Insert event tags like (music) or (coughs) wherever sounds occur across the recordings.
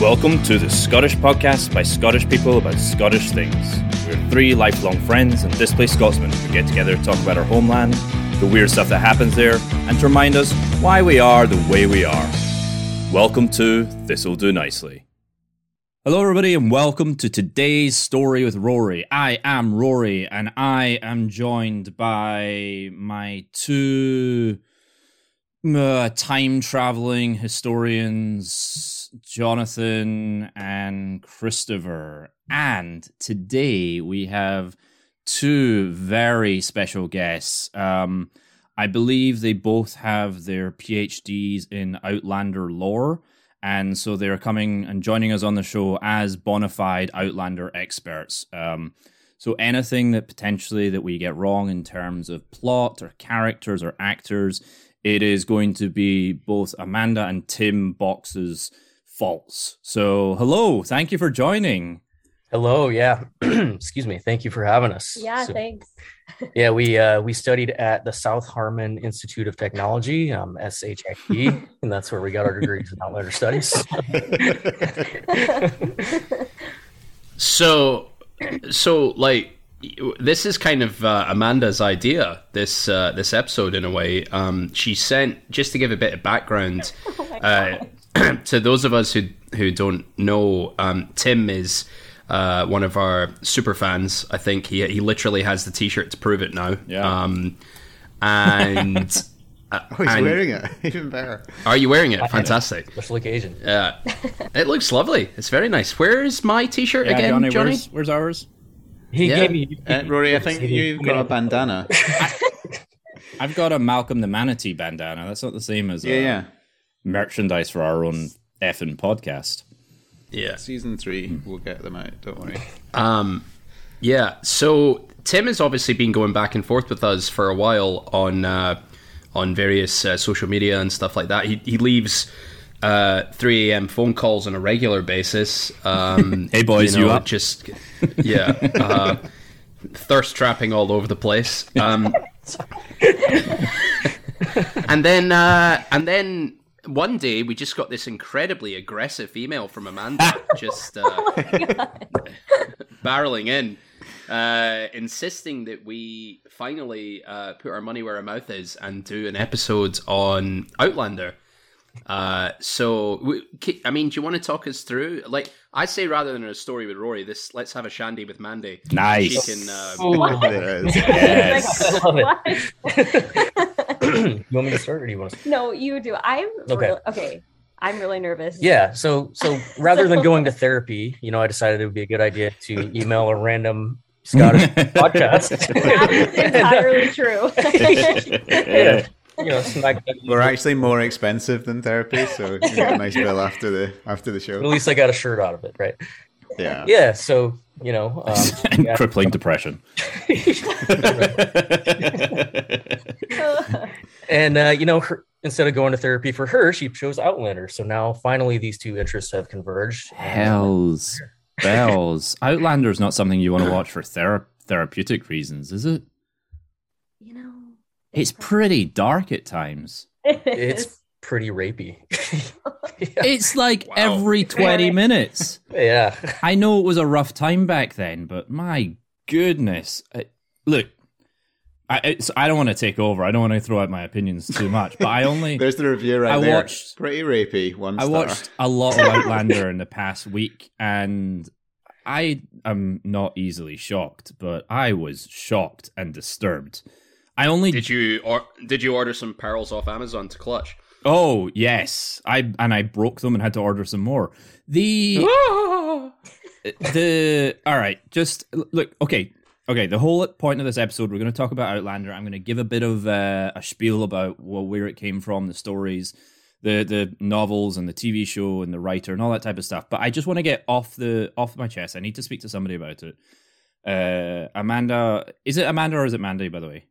Welcome to the Scottish podcast by Scottish people about Scottish things. We're three lifelong friends and displaced Scotsmen who get together to talk about our homeland, the weird stuff that happens there, and to remind us why we are the way we are. Welcome to This'll Do Nicely. Hello, everybody, and welcome to today's story with Rory. I am Rory, and I am joined by my two uh, time traveling historians, Jonathan and Christopher. And today we have two very special guests. Um, I believe they both have their PhDs in Outlander lore. And so they're coming and joining us on the show as bona fide Outlander experts. Um, so anything that potentially that we get wrong in terms of plot or characters or actors, it is going to be both Amanda and Tim Box's faults. So hello, thank you for joining. Hello, yeah. (clears throat) Excuse me. Thank you for having us. Yeah, So- thanks. (laughs) yeah, we uh, we studied at the South Harmon Institute of Technology, um, SHIT, (laughs) and that's where we got our degrees in Outlander Studies. (laughs) So, so like this is kind of uh, Amanda's idea. This uh, this episode, in a way, um, she sent just to give a bit of background uh, (clears throat) to those of us who who don't know. Um, Tim is uh, one of our super fans. I think he he literally has the T-shirt to prove it now. Yeah. Um, and (laughs) Oh, he's And- wearing it. (laughs) Even better. are you wearing it? Fantastic. Special occasion. Yeah, it looks lovely. It's very nice. Where's my T-shirt Yeah, again, Johnny, Johnny? Where's, where's ours? He Yeah. gave me Uh, Rory, I think you've got a bandana. (laughs) I've got a Malcolm the Manatee bandana. That's not the same as Yeah, uh, yeah. Merchandise for our own effing podcast. Yeah. Season three, we'll get them out. Don't worry. Um, yeah. So Tim has obviously been going back and forth with us for a while on uh, on various uh, social media and stuff like that. He he leaves uh, 3 a.m. phone calls on a regular basis. Um, (laughs) Hey, boys, you up? Just yeah. Uh, thirst trapping all over the place. Um, (laughs) and then uh, and then one day we just got this incredibly aggressive email from Amanda, (laughs) just uh, barreling in, uh, insisting that we finally uh, put our money where our mouth is and do an episode on Outlander. Uh, so, we, I mean, do you want to talk us through? Like, I say, rather than a story with Rory, this let's have a shandy with Mandy. Nice. She can. Uh, (laughs) There it is. (laughs) Yes. I love it. What? you want me to start, or do you want to? Start? no, you do. I'm Okay. really, okay. I'm really nervous. Yeah. So so (laughs) rather than going to therapy, you know, I decided it would be a good idea to email a random Scottish (laughs) podcast. That is (laughs) uh, entirely true. Yeah. Uh, you know, smack- We're actually more expensive than therapy, so you get a nice bill after the after the show. at least I got a shirt out of it, right? Yeah. Yeah. So you know, (laughs) um, and yeah. crippling depression. (laughs) and uh, you know, her, instead of going to therapy for her, she chose Outlander. So now, finally, these two interests have converged. Hells bells. (laughs) Outlander is not something you want to watch for thera- therapeutic reasons, is it? you know, It's pretty dark at times. It's pretty rapey. (laughs) yeah. It's like Wow. every 20 minutes. yeah. I know it was a rough time back then, but my goodness. I, look, I, it's, I don't want to take over. I don't want to throw out my opinions too much, but I only. (laughs) There's the review right I there. watched- Pretty rapey. One I watched a lot of Outlander in the past week, and I am not easily shocked, but I was shocked and disturbed. I only did you or did you order some pearls off Amazon to clutch? Oh yes, I and I broke them and had to order some more. The (laughs) the all right, just look. Okay, okay. The whole point of this episode, we're going to talk about Outlander. I'm going to give a bit of uh, a spiel about well, where it came from, the stories, the the novels, and the TV show, and the writer, and all that type of stuff. But I just want to get off the off my chest. I need to speak to somebody about it. Uh, Amanda, is it Amanda or is it Mandy? By the way,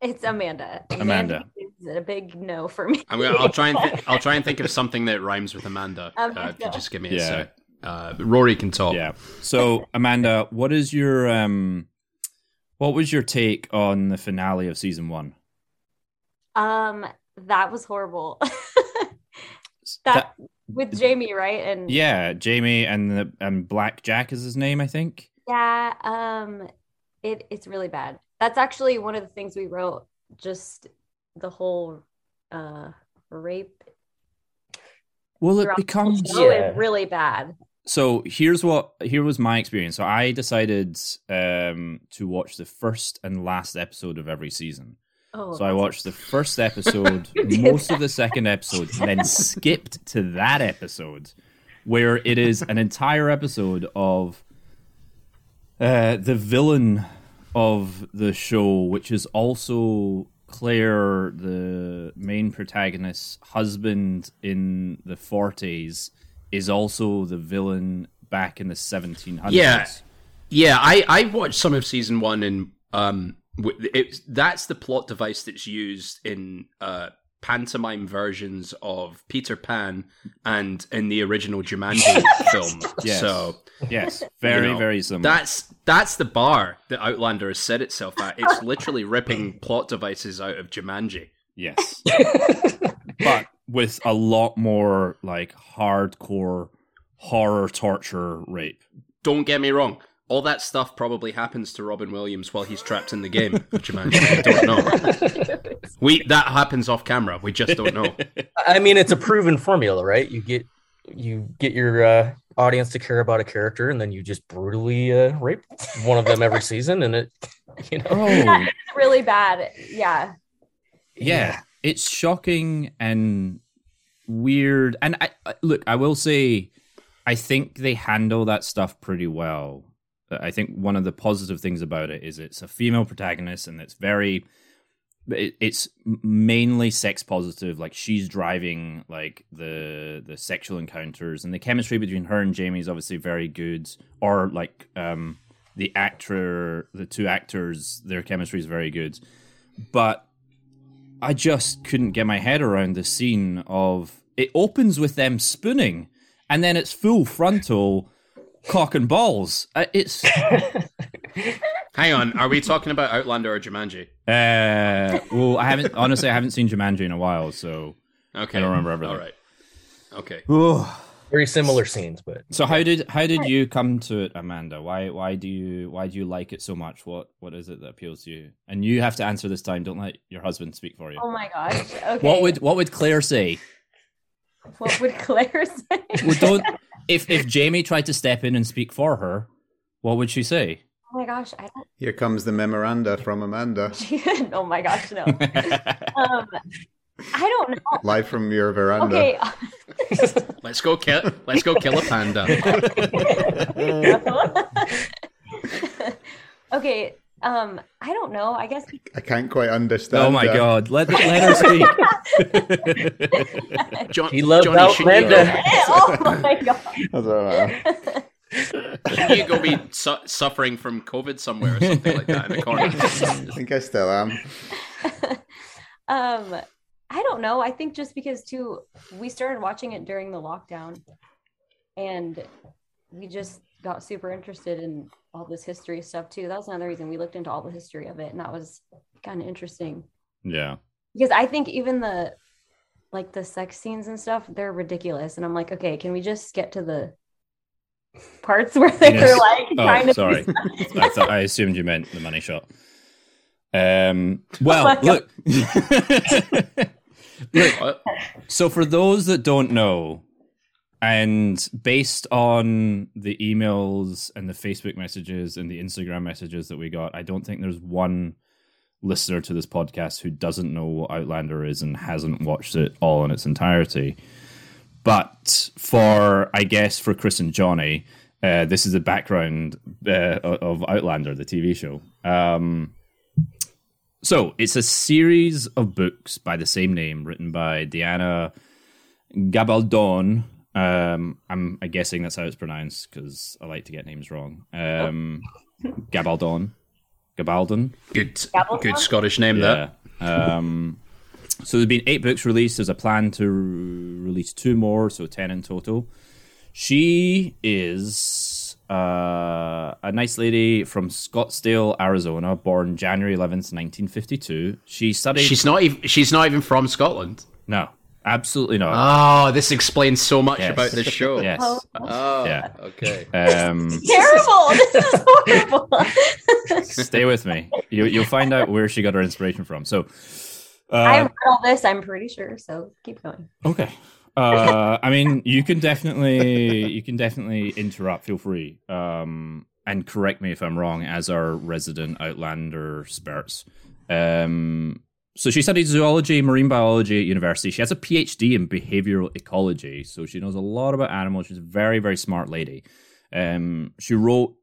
It's Amanda. Amanda. Is it a big no for me. I'm gonna, I'll try and th- (laughs) I'll try and think of something that rhymes with Amanda. (laughs) Uh, Amanda. if just give me a sec. Uh, Rory can talk. Yeah. So Amanda, what is your um what was your take on the finale of season one? Um, that was horrible. (laughs) That- that with Jamie, right? And yeah, Jamie and the and Black Jack is his name, I think. yeah, um, it it's really bad. That's actually one of the things we wrote. Just the whole uh rape Well, it becomes Yeah. is really bad. so here's what here was my experience so i decided um to watch the first and last episode of every season Oh, so i watched the (laughs) first episode most that. of the second episode and then skipped to that episode where it is an entire episode of uh the villain of the show which is also claire the main protagonist's husband in the 40s is also the villain back in the 1700s. Yeah. Yeah, I I watched some of season one, and um, it's that's the plot device that's used in uh pantomime versions of Peter Pan and in the original Jumanji film. Yes. So Yes, very, you know, very similar. That's that's the bar that Outlander has set itself at. It's literally ripping plot devices out of Jumanji. yes. but with a lot more like hardcore horror torture rape. Don't get me wrong. All that stuff probably happens to Robin Williams while he's trapped in the game of Jumanji. I don't know. (laughs) We that happens off camera. We just don't know. I mean, it's a proven formula, right? You get you get your uh, audience to care about a character, and then you just brutally uh, rape one of them every season, and it, you know, Oh, It's really bad. Yeah. yeah. It's shocking and weird. And I I- look, I will say I think they handle that stuff pretty well. I think one of the positive things about it is it's a female protagonist and it's very it's mainly sex positive. Like she's driving like the the sexual encounters and the chemistry between her and Jamie is obviously very good. Or like um the actor the two actors their chemistry is very good. But I just couldn't get my head around the scene of it opens with them spooning and then it's full frontal cock and balls Uh, it's (laughs) Hang on, are we talking about Outlander or Jumanji? Uh, well, I haven't honestly. I haven't seen Jumanji in a while, so Okay, I don't remember everything. All right. Okay. very similar scenes, but So how did how did you come to it, Amanda? Why why do you why do you like it so much? What what is it that appeals to you? And you have to answer this time. Don't let your husband speak for you. Oh my gosh. Okay. What would what would Claire say? what would Claire say? Well, don't if if Jamie tried to step in and speak for her, what would she say? oh my gosh, I don't. Here comes the memoranda from Amanda, (laughs) oh my gosh, no. (laughs) Um, I don't know. live from your veranda. Okay. (laughs) Let's go kill. Let's go kill a panda. okay. Um, I don't know. I guess I can't quite understand. oh my that. god! Let let her (laughs) speak. John, He loved Johnny, shouldn't you, Outlander. oh my god. I don't know. shouldn't you go be su- suffering from COVID somewhere or something like that in the corner? I think I still am. (laughs) um, I don't know. I think just because too, we started watching it during the lockdown, and we just got super interested in all this history stuff too. That was another reason we looked into all the history of it, and that was kind of interesting yeah. because I think even the like the sex scenes and stuff, they're ridiculous, and I'm like, okay, can we just get to the parts (laughs) where they're Yes. like trying Oh, to sorry. (laughs) I thought I assumed you meant the money shot. Um. Well, Oh (laughs) look. look. What? So, for those that don't know, and based on the emails and the Facebook messages and the Instagram messages that we got, I don't think there's one listener to this podcast who doesn't know what Outlander is and hasn't watched it all in its entirety. But for, I guess, for Chris and Johnny, uh, this is the background uh, of Outlander, the TV show. Um, so it's a series of books by the same name, written by Diana Gabaldon. Um, I'm, I'm guessing that's how it's pronounced because I like to get names wrong. Um, Gabaldon, Gabaldon. Good, Gabaldon? good Scottish name. That Yeah. Um, so there's been eight books released. There's a plan to re- release two more, so ten in total. She is uh, a nice lady from Scottsdale, Arizona, born January 11th, 1952. She studied. she's not even. She's not even from Scotland. no, Absolutely not. Oh, this explains so much Yes. about this show. (laughs) yes. Oh, Oh, Yeah. okay. Um, terrible. this is horrible. (laughs) stay with me. You, you'll find out where she got her inspiration from. So, I uh, read all this, I'm pretty sure. So keep going. okay. Uh, I mean, you can definitely you can definitely interrupt. Feel free. Um, and correct me if I'm wrong, as our resident Outlander spirits. Um, so she studied zoology, marine biology at university. She has a PhD in behavioral ecology, so she knows a lot about animals. She's a very, very smart lady. Um, she wrote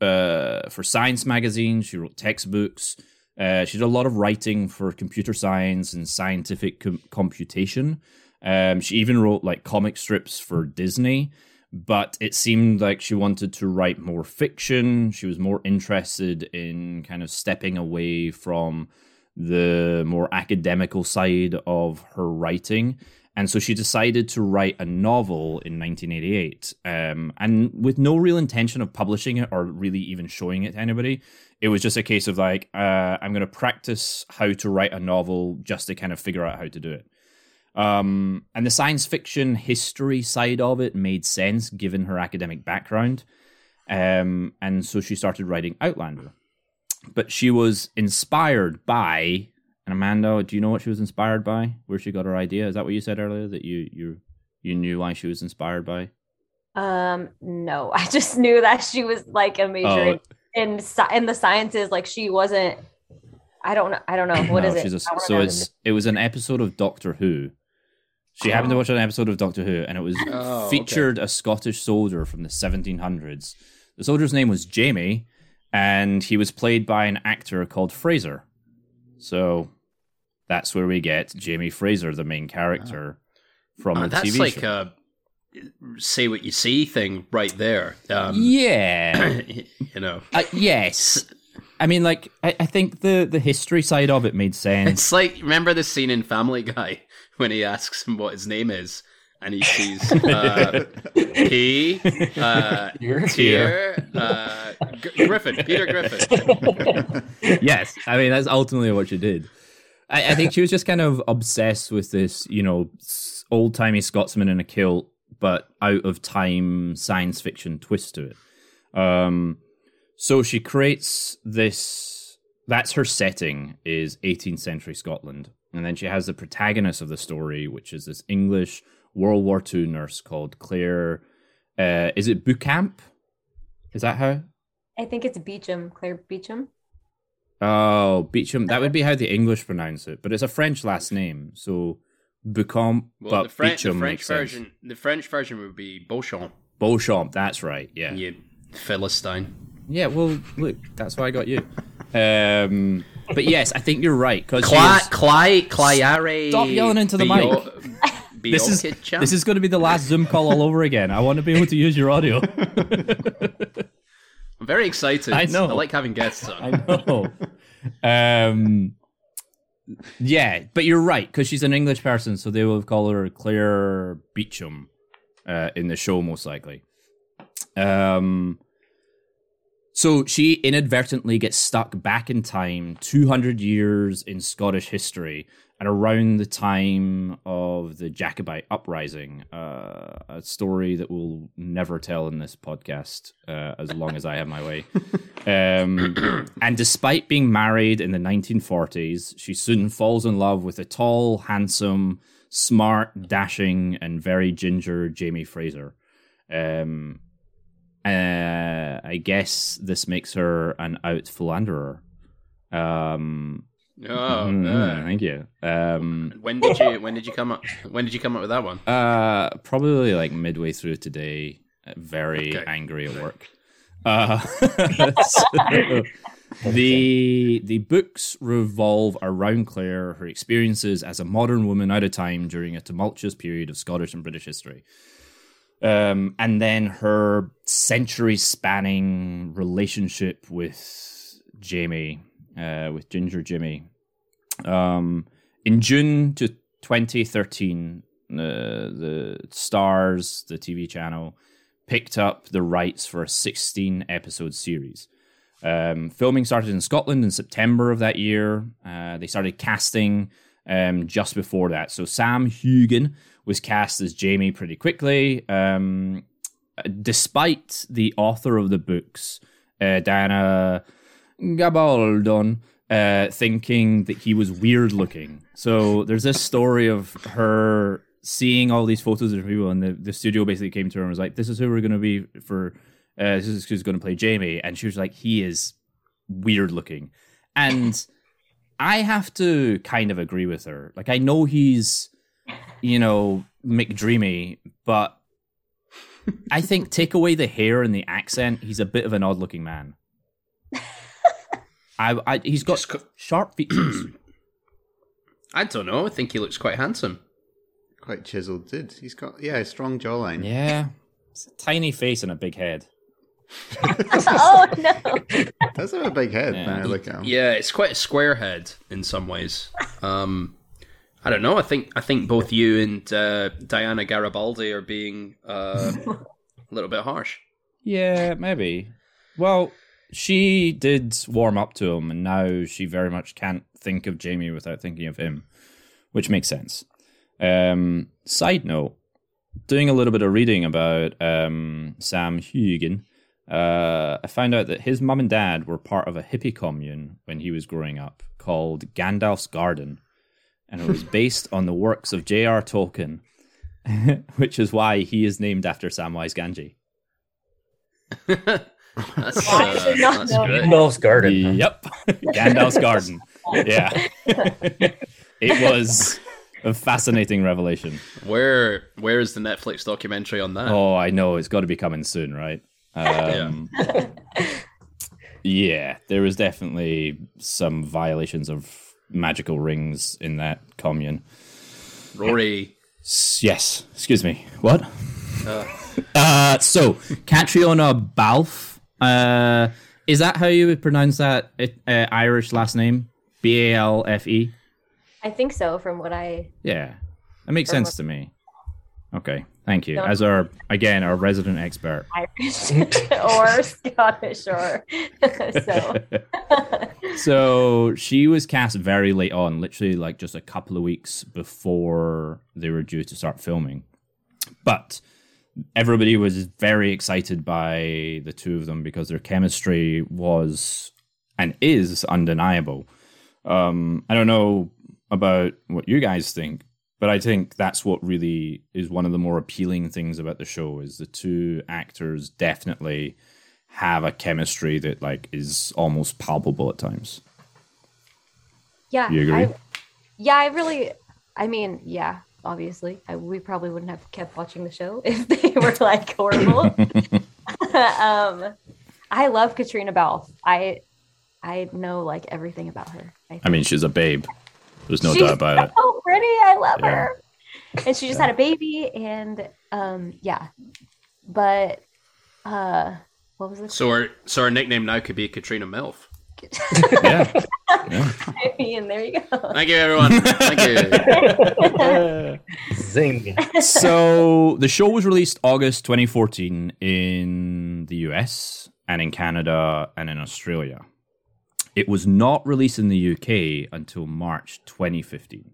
uh, for science magazines. She wrote textbooks. Uh, she did a lot of writing for computer science and scientific com- computation. Um, she even wrote like comic strips for Disney, but it seemed like she wanted to write more fiction. She was more interested in kind of stepping away from the more academical side of her writing. And so she decided to write a novel in 1988, um, and with no real intention of publishing it or really even showing it to anybody. It was just a case of like, uh, I'm going to practice how to write a novel just to kind of figure out how to do it. Um, and the science fiction history side of it made sense given her academic background. Um, and so she started writing Outlander. But she was inspired by, and Amanda, do you know what she was inspired by? Where she got her idea? Is that what you said earlier? That you you you knew why she was inspired by? Um, no, (laughs) I just knew that she was like a major Oh. in in, the sciences. Like she wasn't. I don't know. I don't know what No, is it. she's a- I wanna so it's it was an episode of Doctor Who. She happened to Oh. watch an episode of Doctor Who, and it was Oh, okay. featured a Scottish soldier from the 1700s. The soldier's name was Jamie, and he was played by an actor called Fraser. So that's where we get Jamie Fraser, the main character from Oh, the that's TV like show. a say what you see thing right there. Um, yeah, (coughs) you know, uh, yes. I mean, like, I, I think the the history side of it made sense. it's like remember the scene in Family Guy (laughs) when he asks him what his name is, and he sees uh, (laughs) P, uh, Here. Tier, uh, G- Griffin, Peter Griffin. (laughs) yes, I mean that's ultimately what she did. I, I think she was just kind of obsessed with this, you know, old timey Scotsman in a kilt, but out of time science fiction twist to it. Um, so she creates this. That's her setting is 18th century Scotland, and then she has the protagonist of the story, which is this English World War II nurse called Claire. Uh, is it Bucamp? Is that how? I think it's Beecham, Claire Beecham. Oh, Beecham. That would be how the English pronounce it, but it's a French last name, so Bucamp. Well, but the, French, the Beecham French makes sense. version, the French version would be Beauchamp. Beauchamp. That's right. Yeah. yeah. You philistine. Yeah. Well, look, that's why I got you. Um, but yes, I think you're right because Cly, Cly, Clyare. Stop yelling into the Bio- this is Biokicam? this is going to be the last Zoom call all over again. I want to be able to use your audio. (laughs) I'm very excited. I know. I like having guests on. I know. Um, yeah, but you're right because she's an English person, so they will call her Claire Beecham uh, in the show, most likely. Um, so she inadvertently gets stuck back in time, 200 years in Scottish history, and around the time of the Jacobite uprising, uh, a story that we'll never tell in this podcast uh, as long as I have my way. (laughs) Um, and despite being married in the 1940s, she soon falls in love with a tall, handsome, smart, dashing, and very ginger Jamie Fraser. Um, uh, I guess this makes her an out philanderer. Um, Oh, mm, thank you. Um, when did you when did you come up when did you come up with that one? uh, probably like midway through today, uh, very Okay. angry at work. (laughs) Uh, (laughs) so the the books revolve around Claire, her experiences as a modern woman out of time during a tumultuous period of Scottish and British history. Um, and then her century spanning relationship with Jamie, uh, with Ginger Jimmy. Um, in June to 2013, uh, the Starz, the TV channel, picked up the rights for a 16 episode series. Um, filming started in Scotland in September of that year. Uh, they started casting um, just before that. So Sam Heughan was cast as Jamie pretty quickly, um, despite the author of the books, uh, Diana Gabaldon, uh, thinking that he was weird looking. So there's this story of her seeing all these photos of people, and the, the studio basically came to her and was like, "This is who we're going to be for. Uh, this is who's going to play Jamie," and she was like, "He is weird looking," and I have to kind of agree with her. Like, I know he's, you know, McDreamy, but I think take away the hair and the accent, he's a bit of an odd looking man. I, I he's got Just sharp features. (clears throat) I don't know. I think he looks quite handsome. Quite chiseled, dude. He's got yeah, a strong jawline. yeah, (laughs) it's a tiny face and a big head. (laughs) oh no! (laughs) Does have a big head Yeah. when I look at him. Yeah, it's quite a square head in some ways. Um, I don't know. I think I think both you and uh, Diana Garibaldi are being uh, a little bit harsh. Yeah, maybe. Well, she did warm up to him, and now she very much can't think of Jamie without thinking of him, which makes sense. Um, side note: doing a little bit of reading about um, Sam Heughan, uh, I found out that his mum and dad were part of a hippie commune when he was growing up called Gandalf's Garden, and it was (laughs) based on the works of J.R. Tolkien, (laughs) which is why he is named after Samwise Gamgee. (laughs) That's, I uh, that's good. Gandalf's garden. Yep, Gandalf's garden. Yeah, (laughs) it was a fascinating revelation. Where where is the Netflix documentary on that? Oh, I know it's got to be coming soon, right? Um, yeah, there was definitely some violations of magical rings in that commune. Rory. Yes, excuse me. What? Uh, so Catriona Balfe. Uh, is that how you would pronounce that uh, Irish last name? B A L F E. I think so. From what I Yeah, that makes sense to me. Okay, thank you. No. As our again our resident expert. Irish (laughs) or Scottish or (laughs) so. (laughs) so she was cast very late on, literally like just a couple of weeks before they were due to start filming. But everybody was very excited by the two of them because their chemistry was and is undeniable. Um, I don't know about what you guys think, but I think that's what really is one of the more appealing things about the show is the two actors definitely have a chemistry that like is almost palpable at times. Yeah. You agree? I, yeah, I really. I mean, yeah. Obviously, I, we probably wouldn't have kept watching the show (laughs) if they were like horrible. (laughs) um, I love Catriona Balfe. I I know like everything about her. I, I mean, she's a babe. There's no She's doubt about it. so pretty. I love Yeah. her. And she just had a baby, and um, yeah. But uh, what was the So our so our nickname now could be Katrina Milf. Yeah. (laughs) yeah. and there you go. Thank you, everyone. Thank you. (laughs) Zing. so the show was released August 2014 in the US and in Canada and in Australia. It was not released in the UK until March 2015.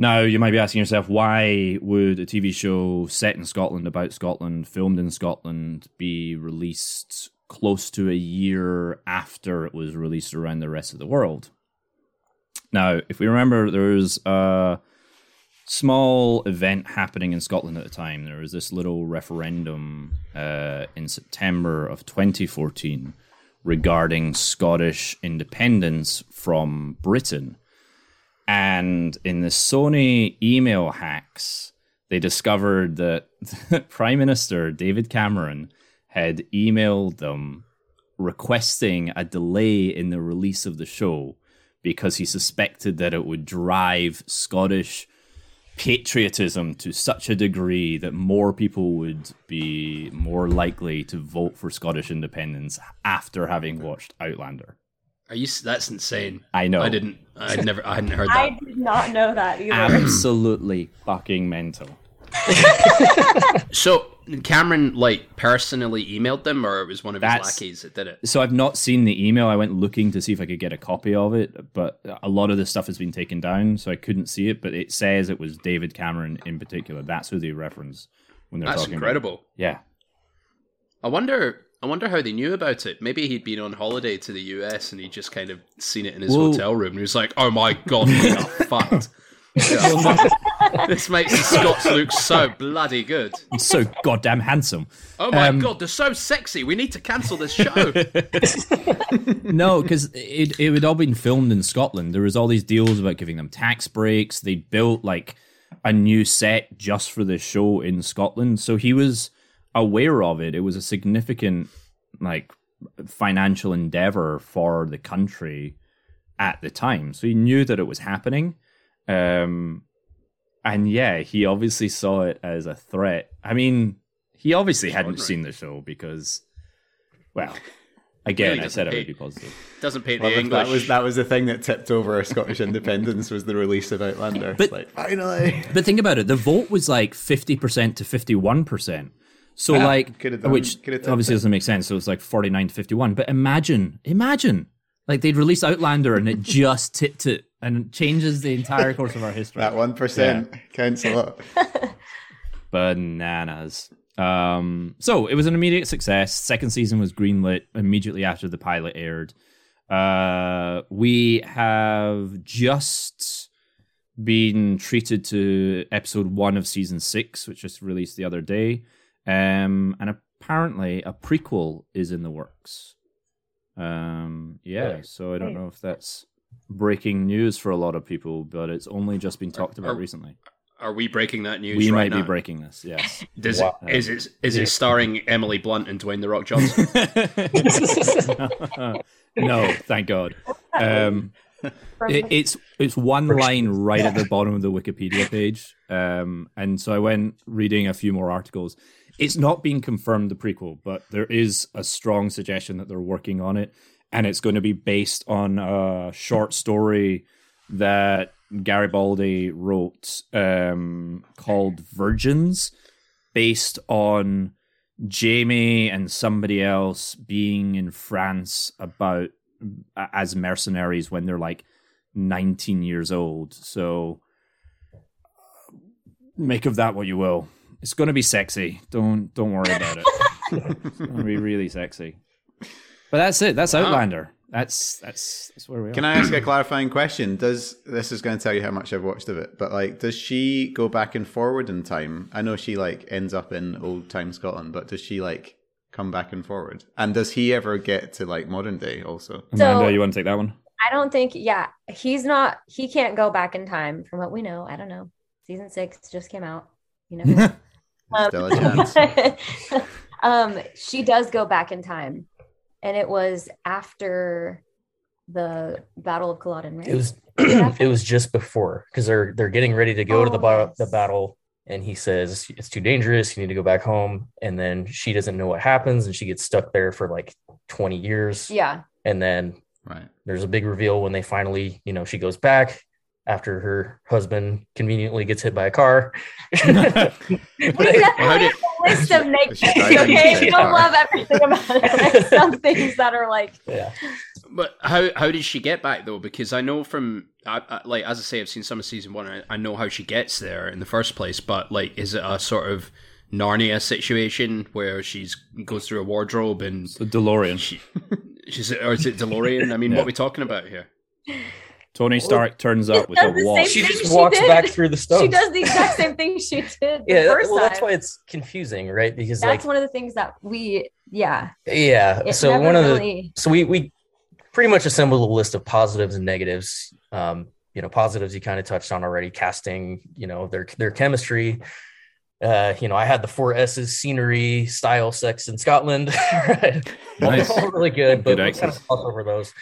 Now, you might be asking yourself, why would a TV show set in Scotland, about Scotland, filmed in Scotland, be released close to a year after it was released around the rest of the world? Now, if we remember, there was a small event happening in Scotland at the time. There was this little referendum uh, in September of 2014 regarding Scottish independence from Britain. And in the Sony email hacks, they discovered that (laughs) Prime Minister David Cameron had emailed them requesting a delay in the release of the show because he suspected that it would drive Scottish patriotism to such a degree that more people would be more likely to vote for Scottish independence after having watched Outlander. Are you? s- That's insane. I know. I didn't. I never. I hadn't heard that. I did not know that either. Absolutely fucking mental. (laughs) So Cameron like personally emailed them, or it was one of his That's- lackeys that did it. So I've not seen the email. I went looking to see if I could get a copy of it, but a lot of the stuff has been taken down, so I couldn't see it. But it says it was David Cameron in particular. That's who they reference when they're That's talking. That's incredible. About, yeah, I wonder. I wonder how they knew about it. Maybe he'd been on holiday to the US and he'd just kind of seen it in his Well- hotel room and he was like, "Oh my god, we are (laughs) fucked." (laughs) This makes the Scots look so bloody good. he's so goddamn handsome. Oh my Um, god, they're so sexy. We need to cancel this show. (laughs) no, because it it had all been filmed in Scotland. There was all these deals about giving them tax breaks. They built like a new set just for this show in Scotland, so he was aware of it. It was a significant like financial endeavor for the country at the time, so he knew that it was happening. Um, and yeah, he obviously saw it as a threat. I mean, he obviously hadn't Extraordinary. seen the show because, well, (laughs) again, Really I doesn't said I pay- would be positive. Doesn't paint Well, the if English. that was that was the thing that tipped over Scottish (laughs) independence was the release of Outlander. But- like finally, (laughs) But think about it. The vote was like 50% to 51%. So Yeah, like, done- which obviously that. doesn't make sense. So it's like 49 to 51. But imagine, imagine, like they'd release Outlander and it just tipped it and changes the entire course of our history. that one percent counts a lot. Bananas. Um, so it was an immediate success. Second season was greenlit immediately after the pilot aired. Uh, we have just been treated to episode one of season six, which just released the other day. Um, and apparently a prequel is in the works. Um, yeah, Really? so I don't know if that's breaking news for a lot of people, but it's only just been talked about Are- recently. Are we breaking that news? We right might be breaking this, yes. (laughs) Does Wow. it, is it is it starring Emily Blunt and Dwayne the Rock Johnson? (laughs) (laughs) no, thank God. Um, it, it's it's one line right at the bottom of the Wikipedia page, um, and so I went reading a few more articles. It's not been confirmed the prequel, but there is a strong suggestion that they're working on it, and it's going to be based on a short story that Garibaldi wrote um, called Virgins, based on Jamie and somebody else being in France about as mercenaries when they're like 19 years old. So make of that what you will. It's going to be sexy. Don't don't worry about it. (laughs) it's going to be really sexy. But that's it. That's Wow. Outlander. That's that's that's where we are. Can I ask a (clears throat) clarifying question? Does this is going to tell you how much I've watched of it? But like, does she go back and forward in time? I know she like ends up in old time Scotland, but does she like come back and forward? And does he ever get to like modern day also? Amanda, So- you want to take that one? I don't think, yeah, he's not, he can't go back in time from what we know. I don't know. Season six just came out. You (laughs) know, Still a chance. (laughs) um, she does go back in time, and it was after the Battle of Culloden, right? It was (clears throat) it was just before because they're they're getting ready to go to the Oh, ba- yes. the battle, and he says it's too dangerous. You need to go back home, and then she doesn't know what happens, and she gets stuck there for like twenty years. yeah, And then Right. there's a big reveal when they finally, you know, she goes back after her husband conveniently gets hit by a car. (laughs) (laughs) we definitely how did- have a list of (laughs) negative. She's Okay, we don't love everything about it. (laughs) There's some things that are like, yeah. But how how did she get back though? Because I know from I, I, like as I say, I've seen some of season one. I, I know how she gets there in the first place. But like, is it a sort of Narnia situation where she's goes through a wardrobe and The DeLorean. she she's or is it DeLorean? I mean, Yeah. what are we talking about here? (laughs) Tony Stark turns up with a the watch. She just she walks did. back through the stones. she does the exact same thing she did the (laughs) Yeah, first well, that's why it's confusing, right? Because That's like, one of the things that we, yeah. yeah. It So never one of the really- so we we pretty much assembled a list of positives and negatives. Um, you know, positives you kind of touched on already, casting, you know, their their chemistry. Uh, you know, I had the four S's: scenery, style, sex in Scotland. (laughs) right? Nice. All really good, but Good we kind X's. of gloss over those.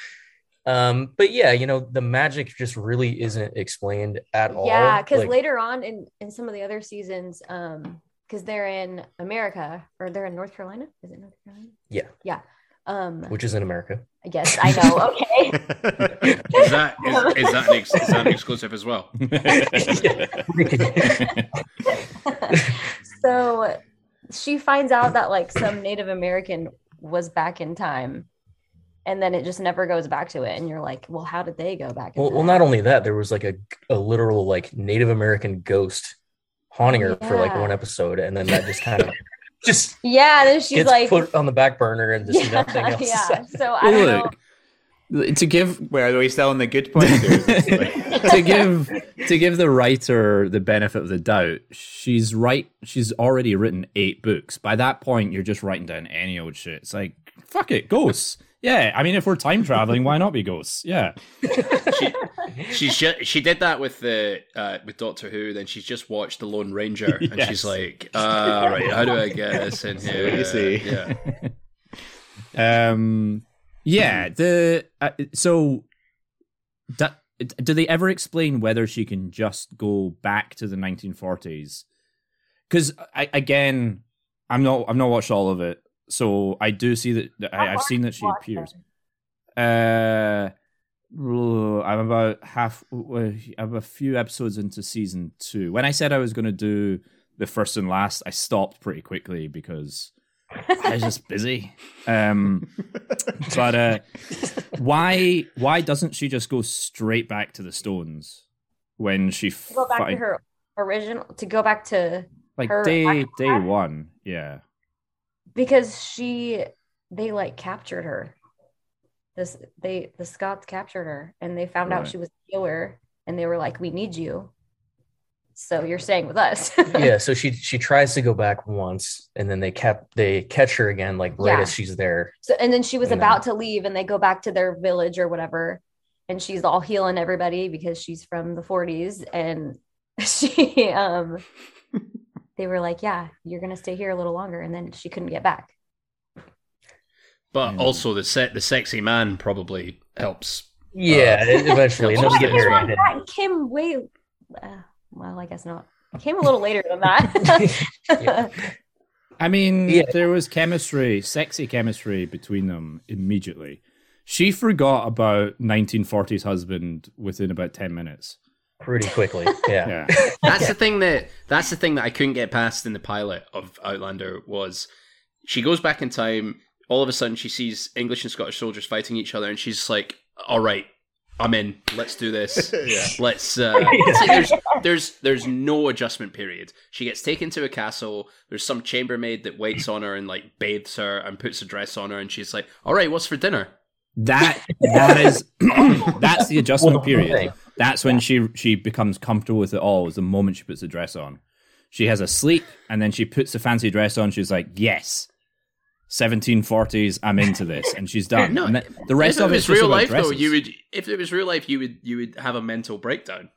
Um, but yeah, you know, the magic just really isn't explained at all. Yeah, because Like, later on in in some of the other seasons, um, because they're in America or they're in North Carolina. Is it North Carolina? Yeah. Yeah. Um, which is in America. yes, I know. (laughs) Okay. Is that is, is that ex, is that an exclusive as well? (laughs) so she finds out that like some Native American was back in time, and then it just never goes back to it. And you're like, well, how did they go back? in Well, well, not only that, there was like a, a literal like Native American ghost haunting her for like one episode, and then that just kind of (laughs) just yeah. Then she's gets like, put on the back burner, and just (laughs) yeah, nothing else. yeah. So (laughs) I don't know. To give Where are we selling the good point? here? Is it like- to give to give the writer the benefit of the doubt, she's right. She's already written eight books. By that point, you're just writing down any old shit. It's like fuck it, ghosts. Yeah, I mean, if we're time traveling, why not be ghosts? Yeah, She she ju- she did that with the uh, with Doctor Who. Then she's just watched the Lone Ranger, and Yes. she's like, uh, right, how do I get this in here? you see. Yeah. (laughs) um, yeah. The uh, so that do they ever explain whether she can just go back to the 1940s? Because I again, I'm not. I've not watched all of it, so I do see that. that I, I've seen that she appears. Uh, I'm about half. I'm a few episodes into season two. When I said I was going to do the first and last, I stopped pretty quickly because I was just busy. Um, but uh, why? Why doesn't she just go straight back to the Stones when she To go back to her original. To go back to like day day one? Yeah. Because she they like captured her. This they the scots captured her and they found out she was a killer and they were like we need you. So you're staying with us. (laughs) Yeah, so she she tries to go back once, and then they kept they catch her again, like right Yeah. as she's there. so and then she was And about to leave and they go back to their village or whatever and she's all healing everybody because she's from the 40s and (laughs) she um they were like yeah you're gonna stay here a little longer and then she couldn't get back But Mm. also the set the sexy man probably helps. Yeah, Uh, eventually, and then we get Well, that came way uh, well i guess not it came a little later than that (laughs) Yeah. I mean, Yeah. there was chemistry, sexy chemistry between them immediately. She forgot about 1940s husband within about 10 minutes. Pretty quickly. (laughs) Yeah. Yeah. (laughs) That's the thing that that's the thing that I couldn't get past in the pilot of Outlander was she goes back in time. All of a sudden, she sees English and Scottish soldiers fighting each other, and she's like, "All right, I'm in. Let's do this. (laughs) yeah. Let's." Uh, it's like there's there's there's no adjustment period. She gets taken to a castle. There's some chambermaid that waits on her and like bathes her and puts a dress on her, and she's like, "All right, what's for dinner?" That that is (coughs) that's the adjustment Well, period. thing. That's when she she becomes comfortable with it all. Is the moment she puts the dress on. She has a sleep and then she puts the fancy dress on. She's like, yes, 1740s. I'm into this, and she's done. No, And the, the rest of it it's was just real about life, though, you would. If it was real life, you would you would have a mental breakdown.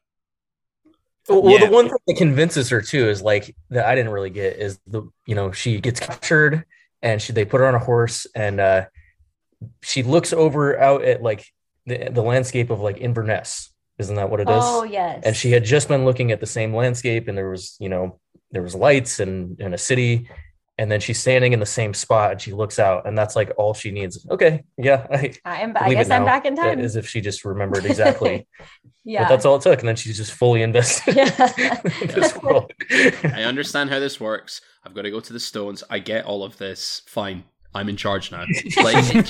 Well, well, Yeah. the one thing that convinces her too is like that I didn't really get is the you know she gets captured and she they put her on a horse and uh she looks over out at like the the landscape of like Inverness. Isn't that what it is? oh yes and she had just been looking at the same landscape and there was you know there was lights and and a city and then she's standing in the same spot and she looks out and that's like all she needs okay yeah i i am i guess i'm back in time as if she just remembered exactly (laughs) yeah but that's all it took and then she's just fully invested Yeah. (laughs) in this world I understand how this works. I've got to go to the stones. I get all of this. Fine. I'm in charge now. (laughs) Like, (laughs)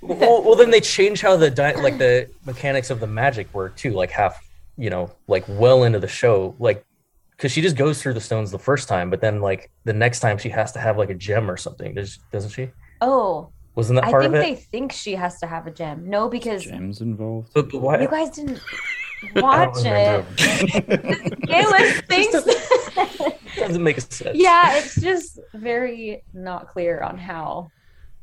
well, well then they change how the di- like the mechanics of the magic work too like half you know like well into the show like because she just goes through the stones the first time but then like the next time she has to have like a gem or something. Does, doesn't she? Oh wasn't that i part think of it? I think they think she has to have a gem. No because Gems involved. but, but why? You guys didn't watch it. Remember. Galen thinks doesn't make sense. Yeah it's just very not clear on how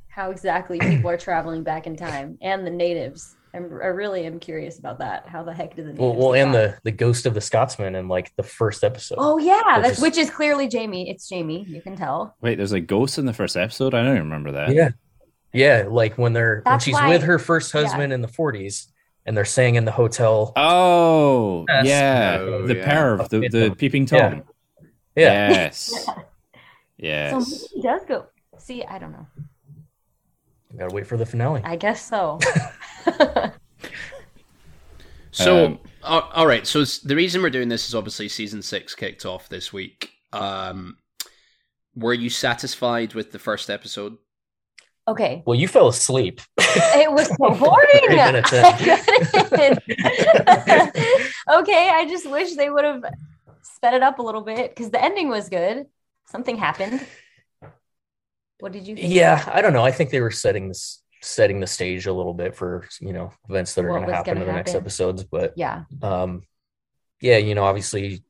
how exactly people are traveling back in time. And the natives. I'm, i really am curious about that. How the heck did the natives well, well and the the ghost of the scotsman in like the first episode. Oh yeah which that's is- which is clearly jamie. It's jamie. You can tell. Wait, there's a ghost in the first episode. I don't even remember that. yeah. Yeah like when they're when she's why- with her first yeah. husband in the 40s and they're staying in the hotel. Oh, Yes. yeah, Oh, the yeah. perv, the, the peeping tom. Yeah Yes. (laughs) so Yes. he does go see i don't know We Gotta wait for the finale. I guess so. (laughs) So, Um, uh, all right. So s- the reason we're doing this is obviously season six kicked off this week. Um, were you satisfied with the first episode? okay. Well, you fell asleep. (laughs) It was so boring. Three minutes in. I couldn't. okay, I just wish they would have sped it up a little bit because the ending was good. Something happened. What did you think? Yeah, I don't know. I think they were setting this setting the stage a little bit for you know events that are going to happen in the next episodes. But Yeah. um, yeah, you know, obviously,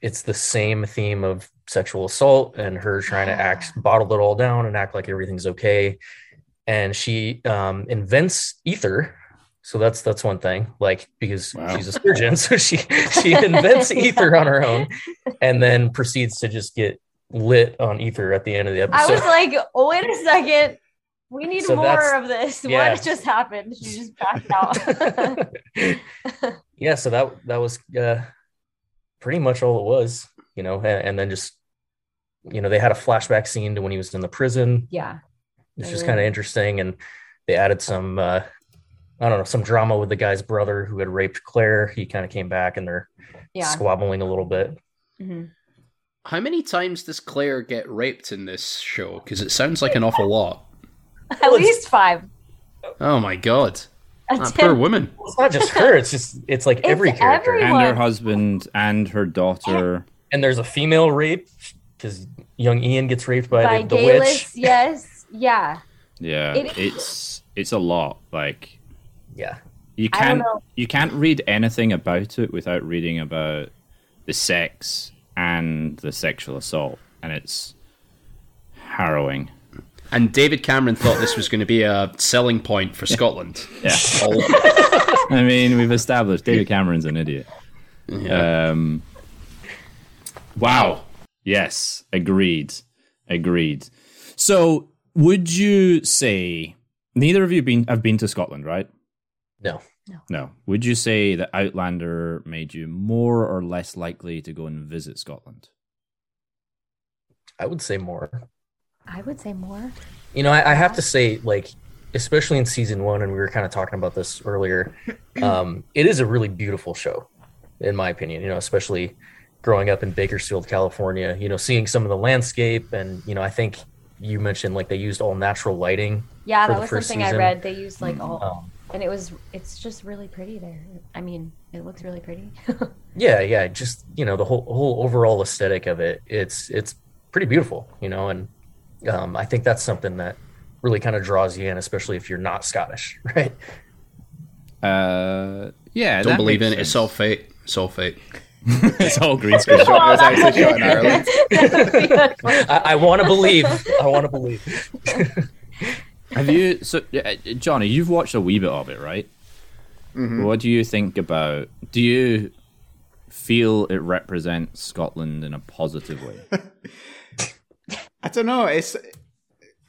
it's the same theme of sexual assault and her trying to act bottle it all down and act like everything's okay. And she um, invents ether. So that's that's one thing, like because Wow. she's a surgeon, (laughs) so she she invents ether on her own, and then proceeds to just get lit on ether at the end of the episode. I was like, oh, wait a second. We need So more of this. yeah. What just happened? She just passed out. (laughs) yeah so that that was uh pretty much all it was you know and, and then just you know they had a flashback scene to when he was in the prison yeah. which was kind of interesting and they added some uh i don't know some drama with the guy's brother who had raped claire he kind of came back and they're Yeah. squabbling a little bit hmm How many times does Claire get raped in this show? Because it sounds like an awful lot. (laughs) At least five. Oh my god, A that ten- poor woman. it's not just her it's just it's like It's every character every- and her husband and her daughter. and there's a female rape because young ian gets raped by, by the, the Geillis, witch yes. Yeah. Yeah, It- it's it's a lot. Like yeah you can't you can't read anything about it without reading about the sex and the sexual assault, and it's harrowing. And David Cameron thought this was going to be a selling point for Scotland. Yeah, All- (laughs) I mean we've established David Cameron's an idiot. Um, wow. Yes, agreed. Agreed. So, would you say neither of you been have been to Scotland, right? No No. No. Would you say that Outlander made you more or less likely to go and visit Scotland? i would say more I would say more. You know, I, I have to say, like, especially in season one, and we were kind of talking about this earlier, (clears throat) um, it is a really beautiful show, in my opinion. You know, especially growing up in Bakersfield, California. You know, seeing some of the landscape, and you know, I think you mentioned like they used all natural lighting. Yeah, For that the was first something I read. They used like all, Um, and it was, it's just really pretty there. I mean, it looks really pretty. (laughs) yeah, yeah, just you know, the whole whole overall aesthetic of it. It's it's pretty beautiful. You know, and um, I think that's something that really kind of draws you in, especially if you're not Scottish, (laughs) right? Uh, yeah. Don't that believe makes in it. It's sense. all fate. It's all fate. (laughs) it's all green screen. It was actually in Ireland. I, I want to believe. I want to believe. Have you? So, uh, Johnny, you've watched a wee bit of it, right? What do you think about? Do you feel it represents Scotland in a positive way? (laughs) I don't know. It's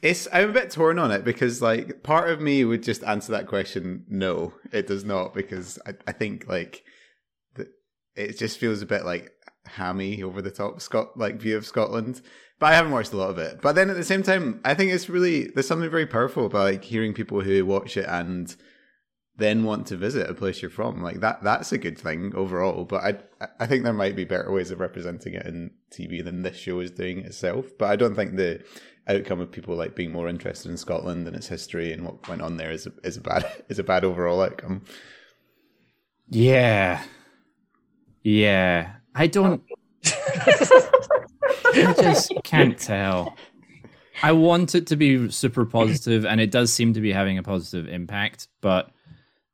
it's I'm a bit torn on it because like part of me would just answer that question no, it does not because I, I think like the, it just feels a bit like hammy over the top Scot like view of Scotland. But I haven't watched a lot of it. But then at the same time, I think it's really there's something very powerful about like hearing people who watch it and then want to visit a place you're from. Like that that's a good thing overall. But I I think there might be better ways of representing it in TV than this show is doing itself. But I don't think the outcome of people like being more interested in Scotland and its history and what went on there is a, is a bad (laughs) is a bad overall outcome. Yeah, yeah. I don't. (laughs) (laughs) I (laughs) just can't tell. I want it to be super positive, and it does seem to be having a positive impact, but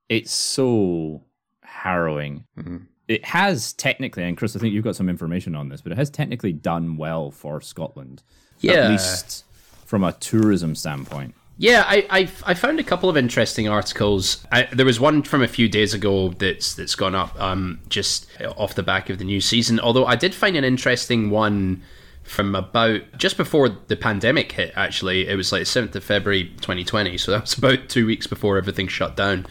it's so harrowing. Mhm. It has technically, and Chris, I think you've got some information on this, but it has technically done well for Scotland, Yeah. at least from a tourism standpoint. Yeah, I, I I found a couple of interesting articles. I, there was one from a few days ago that's that's gone up um, just off the back of the new season. Although I did find an interesting one from about just before the pandemic hit. Actually, it was like seventh of February, twenty twenty. So that was about two weeks before everything shut down.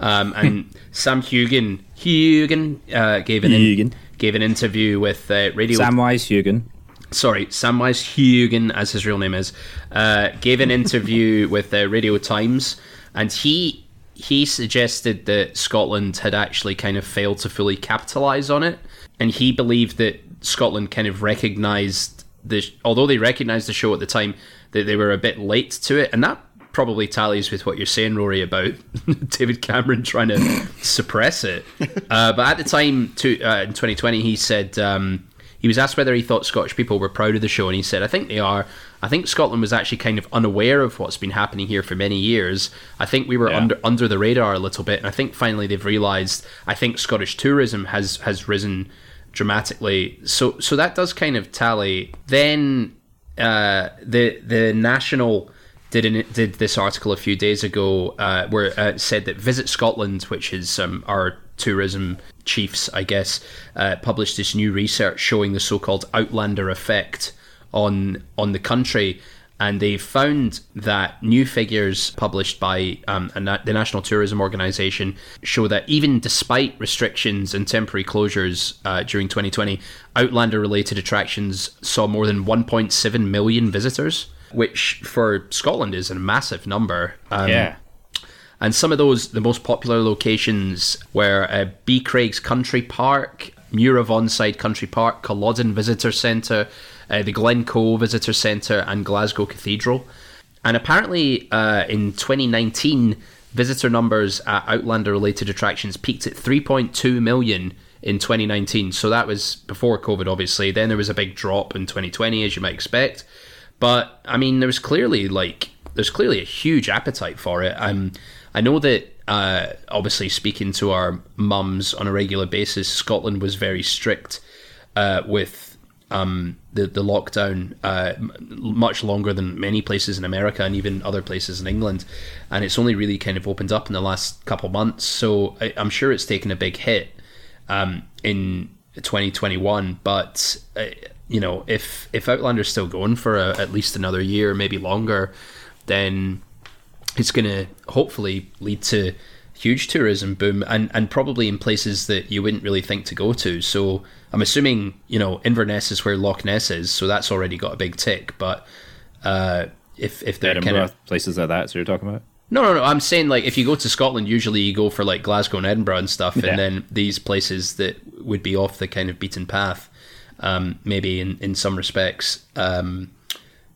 Um, and Sam Heughan Heughan uh, gave an in- gave an interview with uh, Radio Samwise Heughan. sorry, Samwise Heughan, as his real name is, uh, gave an interview (laughs) with the Radio Times, and he he suggested that Scotland had actually kind of failed to fully capitalise on it, and he believed that Scotland kind of recognised the, although they recognised the show at the time, that they were a bit late to it, and that probably tallies with what you're saying, Rory, about (laughs) David Cameron trying to (laughs) suppress it. Uh, but at the time, to, uh, in 2020, he said um, he was asked whether he thought Scottish people were proud of the show, and he said, "I think they are. I think Scotland was actually kind of unaware of what's been happening here for many years. I think we were Yeah. under under the radar a little bit, and I think finally they've realised. I think Scottish tourism has has risen dramatically. So so that does kind of tally. Then uh, the the national did an, did this article a few days ago uh, where uh, said that Visit Scotland, which is um, our tourism chiefs, I guess, uh, published this new research showing the so-called outlander effect on on the country. And they found that new figures published by um, the National Tourism Organization show that even despite restrictions and temporary closures uh, during 2020, Outlander related attractions saw more than 1.7 million visitors, which for Scotland is a massive number. Um, yeah. and some of those, the most popular locations were uh, Beecraigs Country Park, Muravonside Country Park, Culloden Visitor Centre, uh, the Glencoe Visitor Centre, and Glasgow Cathedral. And apparently, uh, in 2019, visitor numbers at Outlander related attractions peaked at 3.2 million in 2019. So that was before COVID, obviously. Then there was a big drop in 2020, as you might expect. But I mean, there was clearly like there's clearly a huge appetite for it. Um, I know that uh, obviously speaking to our mums on a regular basis, Scotland was very strict uh, with um, the the lockdown, uh, much longer than many places in America and even other places in England, and it's only really kind of opened up in the last couple months. So I, I'm sure it's taken a big hit um, in 2021. But uh, you know, if if Outlander's still going for a, at least another year, maybe longer, then it's going to hopefully lead to huge tourism boom and, and probably in places that you wouldn't really think to go to. So I'm assuming, you know, Inverness is where Loch Ness is, so that's already got a big tick. But uh, if if they're Edinburgh, kind of places like that. So you're talking about? no, no, no. I'm saying like if you go to Scotland, usually you go for like Glasgow and Edinburgh and stuff, Yeah. and then these places that would be off the kind of beaten path, um, maybe in, in some respects, um,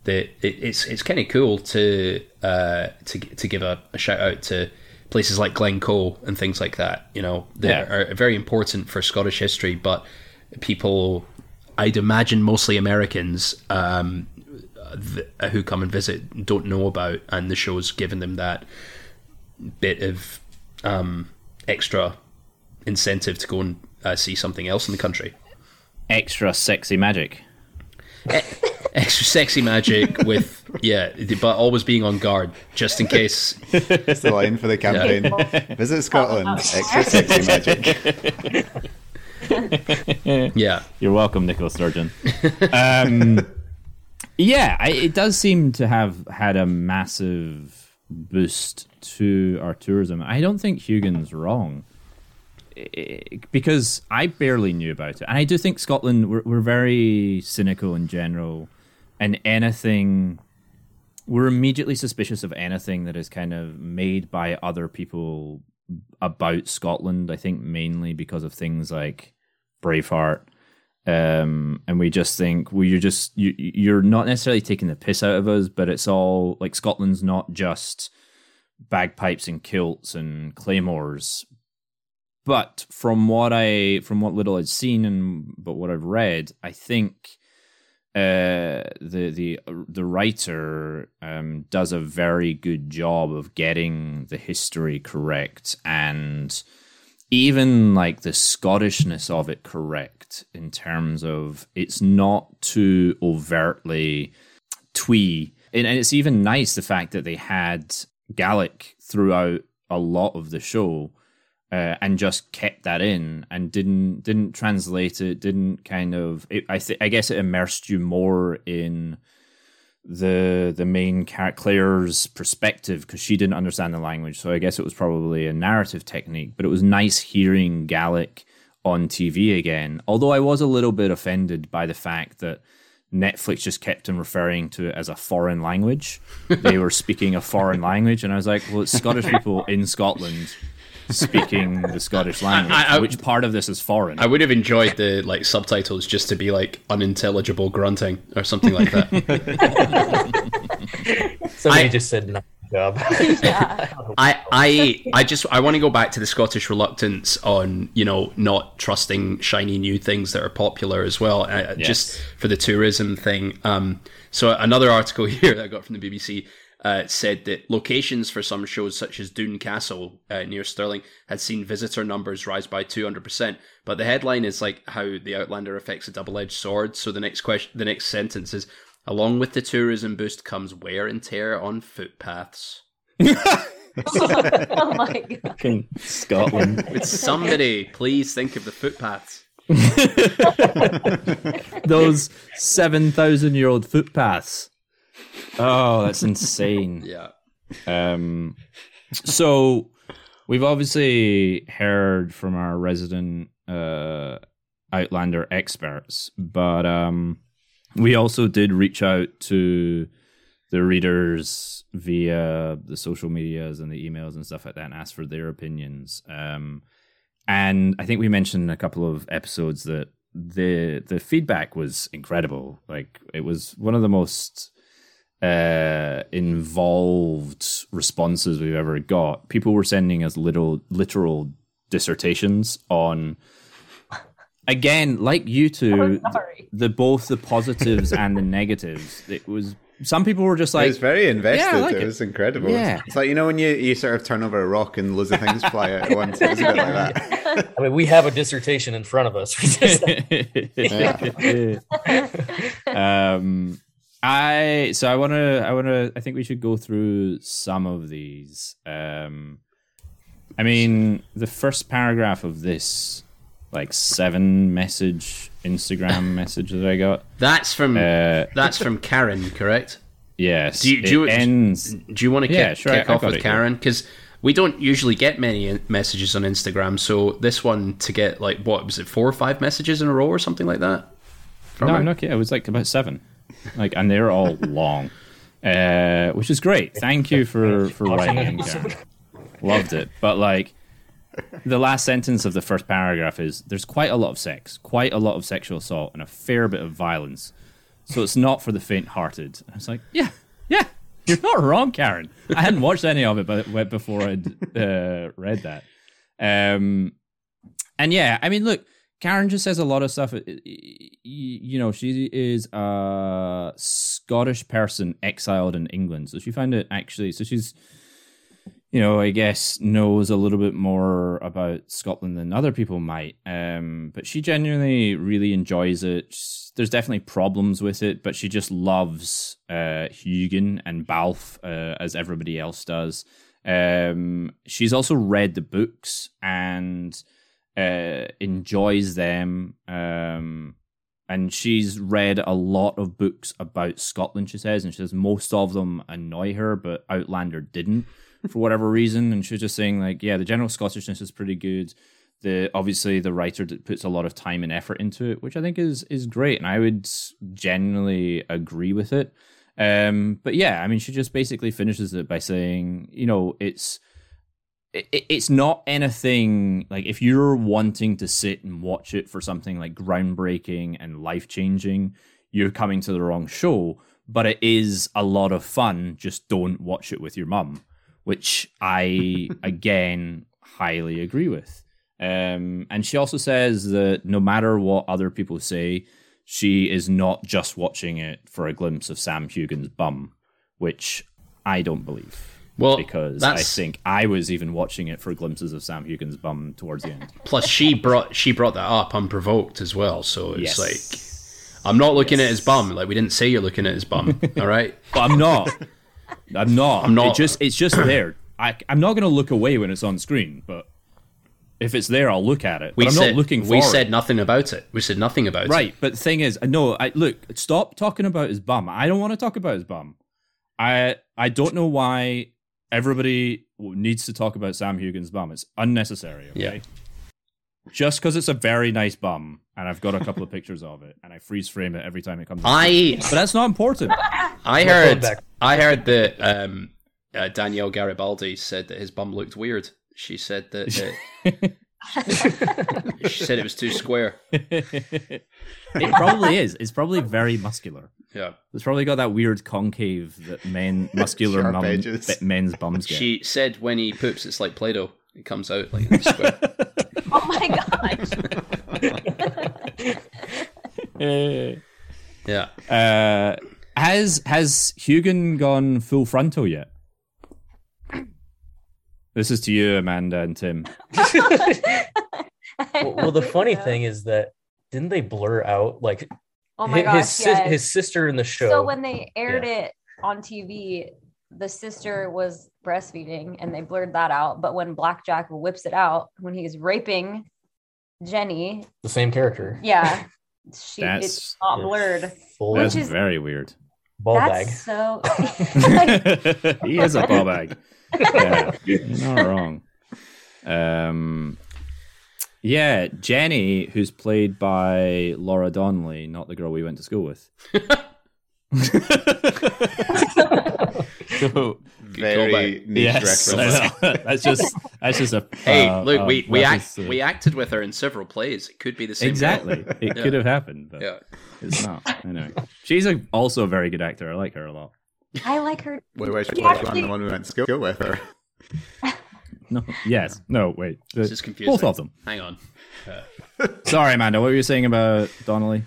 that it, it's it's kind of cool to uh, to to give a, a shout out to places like Glencoe and things like that. You know, that Yeah. are very important for Scottish history, but people, I'd imagine mostly Americans, um, th- who come and visit don't know about, and the show's given them that bit of um, extra incentive to go and uh, see something else in the country. Extra sexy magic. Extra sexy magic (laughs) with yeah, but always being on guard just in case. It's the line for the campaign. Visit Scotland. Extra sexy magic. (laughs) Yeah, You're welcome, Nicola Sturgeon. um, yeah, I, it does seem to have had a massive boost to our tourism. I don't think Heughan's wrong because I barely knew about it, and I do think Scotland we're, we're very cynical in general, and anything we're immediately suspicious of anything that is kind of made by other people about Scotland. I think mainly because of things like Braveheart, um, and we just think well, you're just you, you're not necessarily taking the piss out of us, but it's all like Scotland's not just bagpipes and kilts and claymores. But from what I from what little I've seen and but what I've read, I think uh, the the the writer um, does a very good job of getting the history correct and even like the Scottishness of it correct in terms of it's not too overtly twee, and, and it's even nice the fact that they had Gaelic throughout a lot of the show. Uh, and just kept that in and didn't didn't translate it didn't kind of it, I th- I guess it immersed you more in the the main character Claire's perspective because she didn't understand the language. So I guess it was probably a narrative technique but it was nice hearing Gaelic on TV again. Although I was a little bit offended by the fact that Netflix just kept on referring to it as a foreign language. they were speaking a foreign language, and I was like, well, it's Scottish people in Scotland speaking the Scottish language. I- I- Which part of this is foreign? I would have enjoyed the like subtitles just to be like unintelligible grunting or something like that. (laughs) Somebody I- just said nice job. (laughs) Yeah. I, I, I just I want to go back to the Scottish reluctance on you know not trusting shiny new things that are popular as well. Uh, Just for the tourism thing. Um, so another article (laughs) here that I got from the BBC uh, said that locations for some shows such as Doune Castle uh, near Stirling had seen visitor numbers rise by two hundred percent. But the headline is like how the Outlander affects a double-edged sword. So the next question, the next sentence is. Along with the tourism boost comes wear and tear on footpaths. (laughs) oh my (laughs) god. Fucking Scotland. (laughs) Would somebody please think of the footpaths? Those 7,000 year old footpaths. Oh, that's insane. (laughs) Yeah. Um, so we've obviously heard from our resident uh, Outlander experts, but um, we also did reach out to the readers via the social medias and the emails and stuff like that and ask for their opinions. Um, and I think we mentioned in a couple of episodes that the the feedback was incredible. Like it was one of the most uh, involved responses we've ever got. People were sending us little literal dissertations on. Again, like you two, Oh, sorry. the both the positives (laughs) and the negatives. It was some people were just it like, was very invested. Yeah, like it, it. was incredible. Yeah. It's like you know when you, you sort of turn over a rock and loads of things fly out at (laughs) once. It was a bit like that. (laughs) I mean, we have a dissertation in front of us. We just- um i so i want to i want to i think we should go through some of these um i mean the first paragraph of this like seven message instagram (laughs) message that i got That's from uh that's from Karen, correct? yes Do you- do you- ends Do you want to Yeah, kick, sure, kick I- I off got with it. Karen? Because we don't usually get many messages on Instagram, so this one to get like what was it, four or five messages in a row or something like that? No her? i'm not kidding it was like about seven like and they're all long. Uh which is great. Thank you for for writing. Karen. loved it. But like the last sentence of the first paragraph is there's quite a lot of sex quite a lot of sexual assault and a fair bit of violence. So it's not for the faint-hearted. I was like yeah yeah you're not wrong karen. I hadn't watched any of it but it went before i'd uh, read that. Um and yeah i mean look Karen just says a lot of stuff. Y- You know, she is a Scottish person exiled in England, so she found it actually. So she's, you know, I guess knows a little bit more about Scotland than other people might. Um, but she genuinely really enjoys it. There's definitely problems with it, but she just loves uh, Heughan and Balfe uh, as everybody else does. Um, she's also read the books and uh, enjoys them. Um, and she's read a lot of books about Scotland, she says, and she says most of them annoy her, but Outlander didn't for whatever reason. And she's just saying, like, yeah, the general Scottishness is pretty good. The obviously the writer that puts a lot of time and effort into it, which I think is is great, and I would generally agree with it. Um, but yeah, I mean, she just basically finishes it by saying, you know, it's it, it's not anything like if you're wanting to sit and watch it for something like groundbreaking and life changing, you're coming to the wrong show. But it is a lot of fun. Just don't watch it with your mum, which I (laughs) again highly agree with. Um, and she also says that no matter what other people say, she is not just watching it for a glimpse of Sam Heughan's bum, which I don't believe Well, because I think I was even watching it for glimpses of Sam Heughan's bum towards the end. plus she brought she brought that up unprovoked as well. So it's Yes. like I'm not looking at his bum. Like we didn't say you're looking at his bum. (laughs) all right. But I'm not. I'm not. I'm not. It just it's just there. I, I'm not going to look away when it's on screen, but if it's there, I'll look at it. We but I'm said not looking we forward. said nothing about it. We said nothing about it. right. But the thing is, no. I look. Stop talking about his bum. I don't want to talk about his bum. I I don't know why everybody needs to talk about Sam Heughan's bum. It's unnecessary. Okay? Yeah. just because it's a very nice bum, and I've got a couple of (laughs) pictures of it, and I freeze frame it every time it comes. I but that's not important. I heard. I heard that um, uh, Danielle Garibaldi said that his bum looked weird. She said that uh, (laughs) she said it was too square. it probably is. It's probably very muscular. Yeah. It's probably got that weird concave that men muscular mum, that men's bums get. She said when he poops, it's like Play-Doh. It comes out like a square. (laughs) Oh my gosh. (laughs) yeah. Uh, has has Heughan gone full frontal yet? This is to you, Amanda and Tim. (laughs) well, well, the funny thing is that didn't they blur out like oh my his, gosh. his, yes. his sister in the show? So when they aired it on TV, the sister was breastfeeding and they blurred that out. But when Blackjack whips it out, when he's raping Jenny, the same character, yeah, (laughs) she That's- it's not blurred. full That's is- very weird. ball bag. So (laughs) he is a ball bag. Yeah, you're not wrong. Um, yeah, Jenny, who's played by Laura Donnelly, not the girl we went to school with. so, Very niche yes, I reference. (laughs) that's just that's just a Hey, uh, look, uh, we we reference act, to- we acted with her in several plays. It could be the same. girl. exactly. It Yeah. could have happened, but Yeah. it's not. Anyway, she's a, also a very good actor. I like her a lot. I like her. Wait, which, which She one? actually- The one we went to school with her? (laughs) No, yes, no, wait, This is confusing. both of them. Hang on. (laughs) Sorry, Amanda. What were you saying about Donnelly?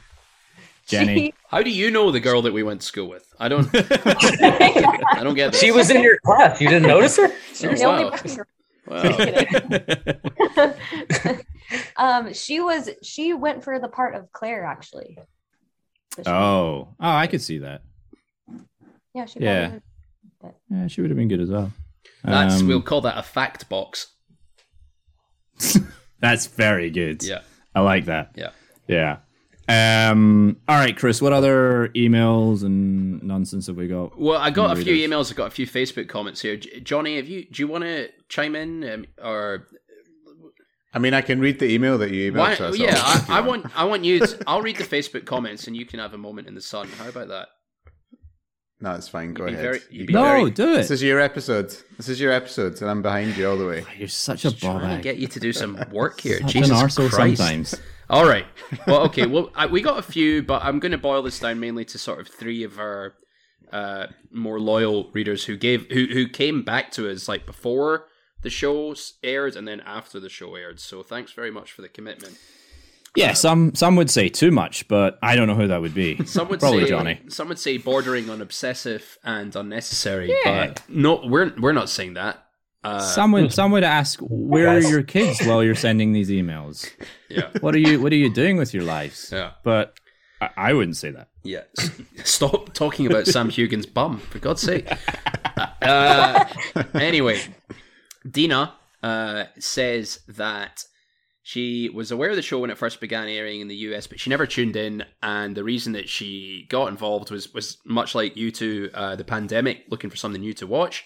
Jenny. She- How do you know the girl that we went to school with? I don't. (laughs) I don't get this. She was in your class. You didn't notice her? She the Oh, only wow. Wow. um, she was she went for the part of Claire actually. Oh, oh, I could see that. Yeah, she yeah. probably- Yeah, she would have been good as well. That's Um, we'll call that a fact box. (laughs) That's very good. Yeah. I like that. Yeah. Yeah. Um. All right, Chris. What other emails and nonsense have we got? Well, I got a few emails. I've got a few Facebook comments here. J- Johnny, have you? Do you want to chime in, um, or I mean, I can read the email that you emailed why? to us. Yeah, all, if you I, I want. I want you. To, I'll read the Facebook comments, and you can have a moment in the sun. How about that? No, it's fine. Go ahead. very- You you'd be go. No, very- do it. This is your episode. This is your episode, and I'm behind you all the way. You're such a ball Trying to get you to do some work here. Such Jesus an arsehole Christ. sometimes. All right. Well, okay. Well, I, we got a few, but I'm going to boil this down mainly to sort of three of our uh, more loyal readers who gave who who came back to us like before the show aired and then after the show aired. So thanks very much for the commitment. Yeah, some some would say too much, but I don't know who that would be. (laughs) Some would Probably say Johnny. Some would say bordering on obsessive and unnecessary. Yeah. But no, we're we're not saying that. Uh, Some would some would ask, "Where are your kids while you're sending these emails? (laughs) yeah. What are you What are you doing with your lives?" Yeah. But I, I wouldn't say that. Yeah. S- Stop talking about Sam Heughan's bum, for God's sake. Uh, anyway, Dina uh, says that she was aware of the show when it first began airing in the US, but she never tuned in. And the reason that she got involved was was much like you two, uh, the pandemic, looking for something new to watch.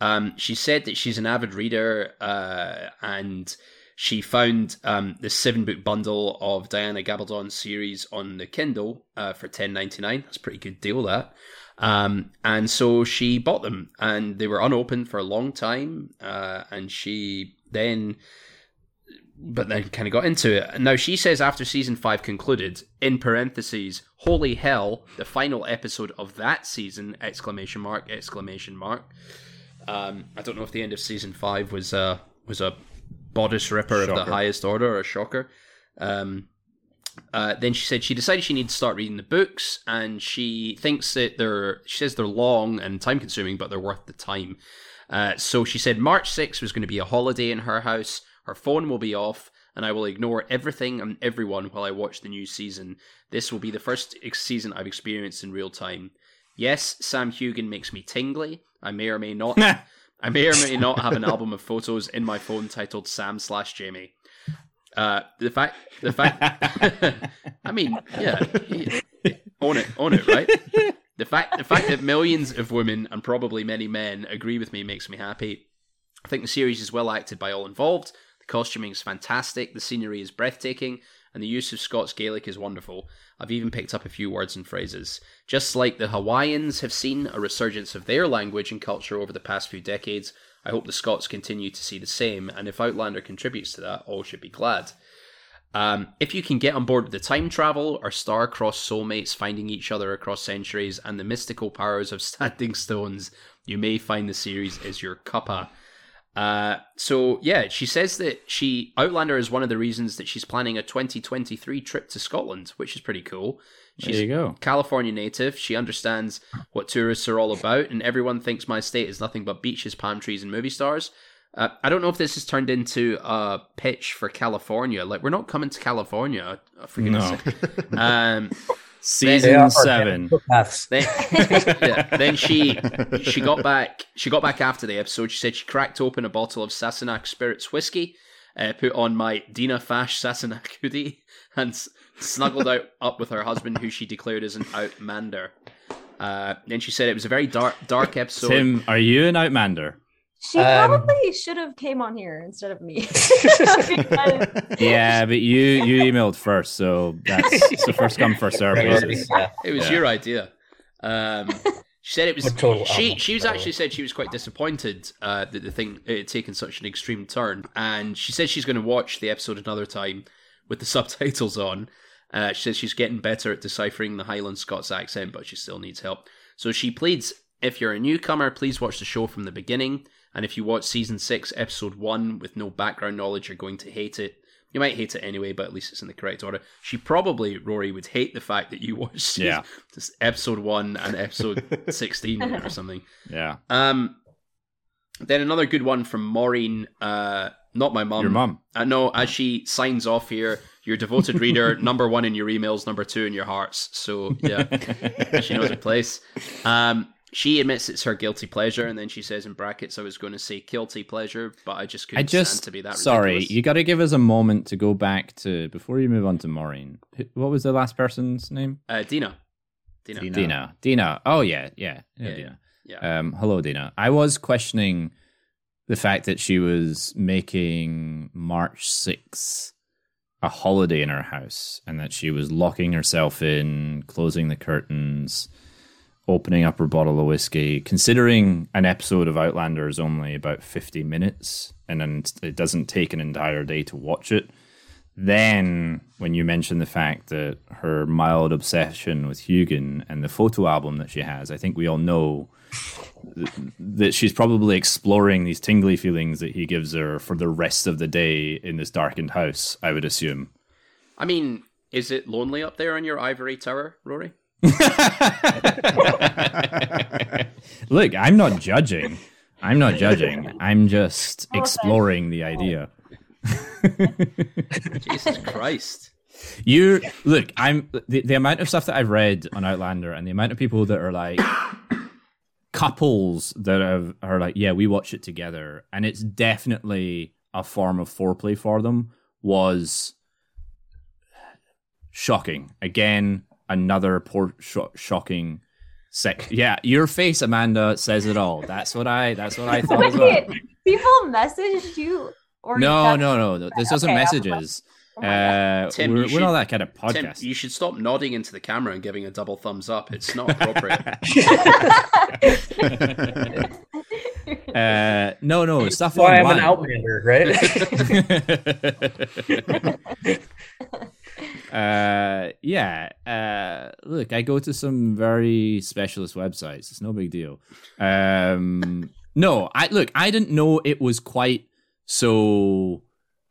Um, she said that she's an avid reader uh, and she found um, the seven book bundle of Diana Gabaldon's series on the Kindle uh, for ten ninety nine. That's a pretty good deal, that. Um, and so she bought them, and they were unopened for a long time. Uh, and she then, but then kind of got into it. Now she says after season five concluded, in parentheses, holy hell, the final episode of that season! Exclamation mark! Exclamation mark! Um, I don't know if the end of season five was uh, was a bodice ripper of the highest order or a shocker. Um, uh, then she said she decided she needed to start reading the books, and she thinks that they're. She says they're long and time consuming, but they're worth the time. Uh, so she said March 6th was going to be a holiday in her house. Her phone will be off, and I will ignore everything and everyone while I watch the new season. This will be the first ex- season I've experienced in real time. Yes, Sam Heughan makes me tingly. I may or may not. (laughs) I may or may not have an album of photos in my phone titled Sam slash Jamie. Uh, the fact, the fact, (laughs) I mean, yeah, own it, own it, right? The fact, the fact that millions of women and probably many men agree with me makes me happy. I think the series is well acted by all involved. Costuming is fantastic, the scenery is breathtaking, and the use of Scots Gaelic is wonderful. I've even picked up a few words and phrases. Just like the Hawaiians have seen a resurgence of their language and culture over the past few decades, I hope the Scots continue to see the same, and if Outlander contributes to that, all should be glad. Um, if you can get on board with the time travel or star-crossed soulmates finding each other across centuries and the mystical powers of (laughs) standing stones, you may find the series is your cuppa. Uh, so yeah, she says that she Outlander is one of the reasons that she's planning a 2023 trip to Scotland, which is pretty cool. She's there you go. California native. She understands what tourists are all about, and everyone thinks my state is nothing but beaches, palm trees, and movie stars. Uh, I don't know if this has turned into a pitch for California. Like we're not coming to California. For goodness No. (laughs) Um, Season They seven. Paths. (laughs) then, yeah, then she (laughs) she got back. She got back after the episode. She said she cracked open a bottle of Sassenach Spirits whiskey, uh, put on my Dinna Fash Sassenach hoodie, (laughs) and s- snuggled out up with her husband, who she declared as an outmander. Uh, then she said it was a very dark dark episode. Tim, are you an Outmander? She Um, probably should have came on here instead of me. (laughs) Because- Yeah, but you you emailed first, so that's so first come first serve basis. Yeah. It was Yeah. your idea. Um, she said it was. (laughs) Total she she was actually said she was quite disappointed uh, that the thing it had taken such an extreme turn, and she said she's going to watch the episode another time with the subtitles on. Uh, she says she's getting better at deciphering the Highland Scots accent, but she still needs help. So she pleads, if you're a newcomer, please watch the show from the beginning. And if you watch season six, episode one, with no background knowledge, you're going to hate it. You might hate it anyway, but at least it's in the correct order. She probably, Rory, would hate the fact that you (laughs) watched season- Yeah. just episode one and episode (laughs) 16 or something. Yeah, Um, then another good one from Maureen, uh, not my mum. your mum. I know as she signs off here, your devoted reader, (laughs) number one in your emails, number two in your hearts. So yeah, she knows her place. Um, she admits it's her guilty pleasure, and then she says in brackets, "I was going to say guilty pleasure, but I just couldn't I just stand to be that." sorry. ridiculous." You got to give us a moment to go back to before you move on to Maureen. What was the last person's name? uh, Dina. Dina. Dina. Dina. Dina. Oh yeah, yeah, yeah, Yeah, Dina. Yeah. Um, hello, Dina. I was questioning the fact that she was making March 6th a holiday in her house and that she was locking herself in, closing the curtains, opening up her bottle of whiskey. Considering an episode of Outlander is only about 50 minutes and then it doesn't take an entire day to watch it. Then, when you mention the fact that her mild obsession with Heughan and the photo album that she has, I think we all know th- that she's probably exploring these tingly feelings that he gives her for the rest of the day in this darkened house, I would assume. I mean, is it lonely up there in your ivory tower, Rory? (laughs) Look, I'm not judging. I'm not judging. I'm just exploring the idea. (laughs) Jesus Christ. You look, I'm the, the amount of stuff that I've read on Outlander and the amount of people that are like couples that have, are like, yeah, we watch it together, and it's definitely a form of foreplay for them was shocking. Again, another poor sho- shocking sex. Yeah, your face, Amanda, says it all. That's what I. That's what I thought as well. People messaged you or No, that's- no, no. no. This doesn't Okay, messages. Oh. Uh, Tim, we're, you we're not that kind of Tim, podcast. you should stop nodding into the camera and giving a double thumbs up. It's not appropriate. (laughs) (laughs) uh, no, no, stuff That's why I'm an outlander, right? (laughs) uh, yeah. Uh, look, I go to some very specialist websites. It's no big deal. Um, no, I look. I didn't know it was quite so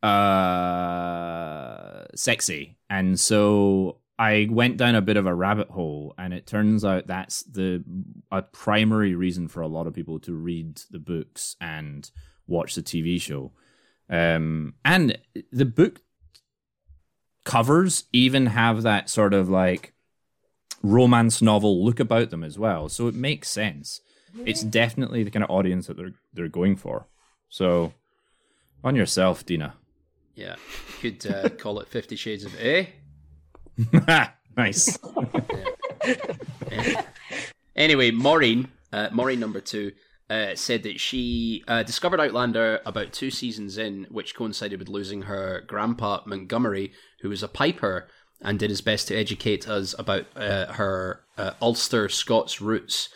uh sexy, and so I went down a bit of a rabbit hole, and it turns out that's the a primary reason for a lot of people to read the books and watch the TV show. Um, and the book covers even have that sort of like romance novel look about them as well, so it makes sense. It's definitely the kind of audience that they're they're going for. So, on yourself, Dina. yeah. You could uh, (laughs) call it Fifty Shades of A. (laughs) nice. Anyway, Maureen, uh, Maureen number two. uh, said that she uh, discovered Outlander about two seasons in, which coincided with losing her grandpa Montgomery, who was a piper and did his best to educate us about uh, her uh, Ulster Scots roots.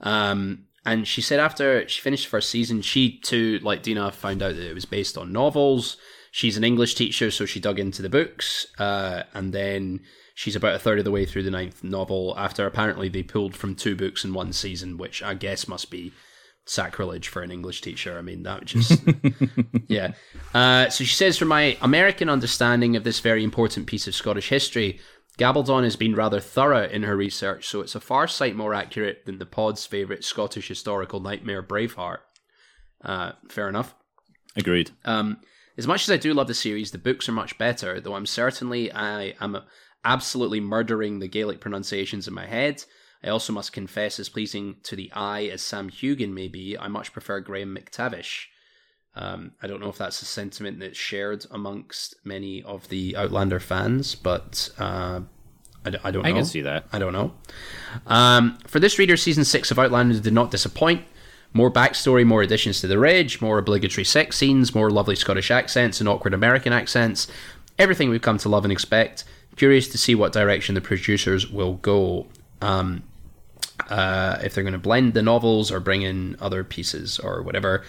Um, and she said after she finished the first season, she too, like Dina, found out that it was based on novels. She's an English teacher, so she dug into the books, uh, and then she's about a third of the way through the ninth novel. After apparently they pulled from two books in one season, which I guess must be sacrilege for an English teacher. I mean, that just (laughs) yeah. Uh, so she says, from my American understanding of this very important piece of Scottish history, Gabaldon has been rather thorough in her research, so it's a far sight more accurate than the pod's favourite Scottish historical nightmare, Braveheart. Uh, fair enough. Agreed. Um, as much as I do love the series, the books are much better. Though I'm certainly I am absolutely murdering the Gaelic pronunciations in my head. I also must confess, as pleasing to the eye as Sam Heughan may be, I much prefer Graham McTavish. Um, I don't know if that's a sentiment that's shared amongst many of the Outlander fans, but uh, I, d- I don't know. I can see that. I don't know. Um, for this reader, season six of Outlander did not disappoint. More backstory, more additions to the Ridge, more obligatory sex scenes, more lovely Scottish accents and awkward American accents. Everything we've come to love and expect. Curious to see what direction the producers will go. Um, uh, if they're going to blend the novels or bring in other pieces or whatever.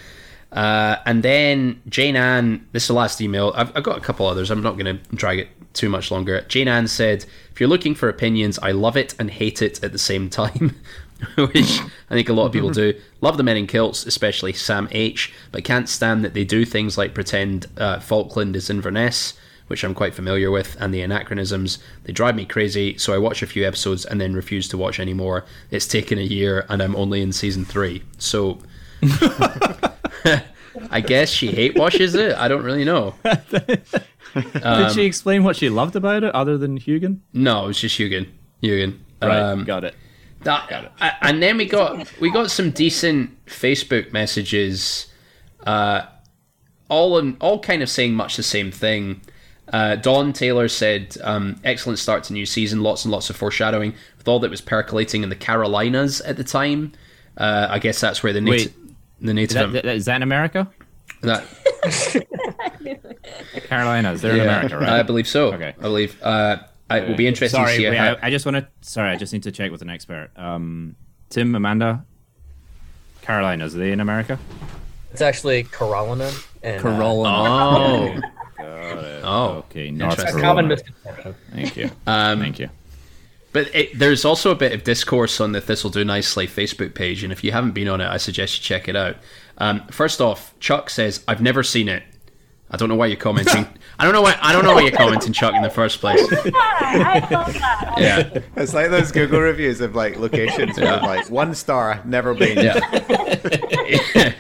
Uh, and then Jane Ann, this is the last email. I've, I've got a couple others. I'm not going to drag it too much longer. Jane Ann said, If you're looking for opinions, I love it and hate it at the same time. (laughs) Which I think a lot of people do. Love the men in kilts, especially Sam H, but can't stand that they do things like pretend uh, Falkland is Inverness, which I'm quite familiar with, and the anachronisms. They drive me crazy, so I watch a few episodes and then refuse to watch any more. It's taken a year, and I'm only in season three. So (laughs) (laughs) I guess she hate washes it. I don't really know. (laughs) Did she explain what she loved about it other than Heughan? No, it was just Heughan. Heughan. Right, Um, got it. that, a- and then we got we got some decent Facebook messages, uh, all in, all kind of saying much the same thing. Uh, Don Taylor said, um, "Excellent start to new season. Lots and lots of foreshadowing with all that was percolating in the Carolinas at the time. Uh, I guess that's where the native the Is native that, that, is that in America? that- (laughs) Carolinas, they're in America, right? I believe so. Okay. I believe. Uh, I will be interesting Sorry, to see wait, how. I, I just want to. Sorry, I just need to check with an expert. Um, Tim, Amanda, Carolinas, are they in America? It's actually Carolina. And, uh, Carolina. oh, (laughs) oh, Okay, North Interesting. a common misconception. Thank you. (laughs) Um, Thank you. But it, there's also a bit of discourse on the Thistle Do Nicely Facebook page, and if you haven't been on it, I suggest you check it out. Um, first off, Chuck says, "I've never seen it." I don't know why you're commenting. (laughs) I don't know why. I don't know why you're commenting, Chuck, in the first place. (laughs) I love that. Yeah, It's like those Google reviews of like locations where like one star, never been. yeah.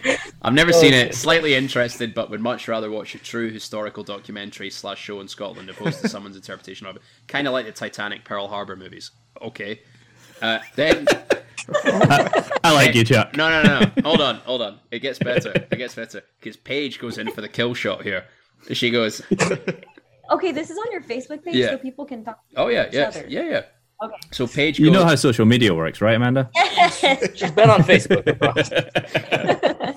I've never seen it. Slightly interested, but would much rather watch a true historical documentary slash show in Scotland opposed to someone's interpretation of it. Kind of like the Titanic, Pearl Harbor movies. Okay. Uh, then I like you, Chuck. No, no, no, no. Hold on, hold on. It gets better. It gets better because Paige goes in for the kill shot here. She goes, Okay, this is on your Facebook page, Yeah. so people can talk. "Oh yeah, each yeah, other. yeah, yeah." Okay. So Paige You know how social media works, right, Amanda? (laughs) She's been on Facebook.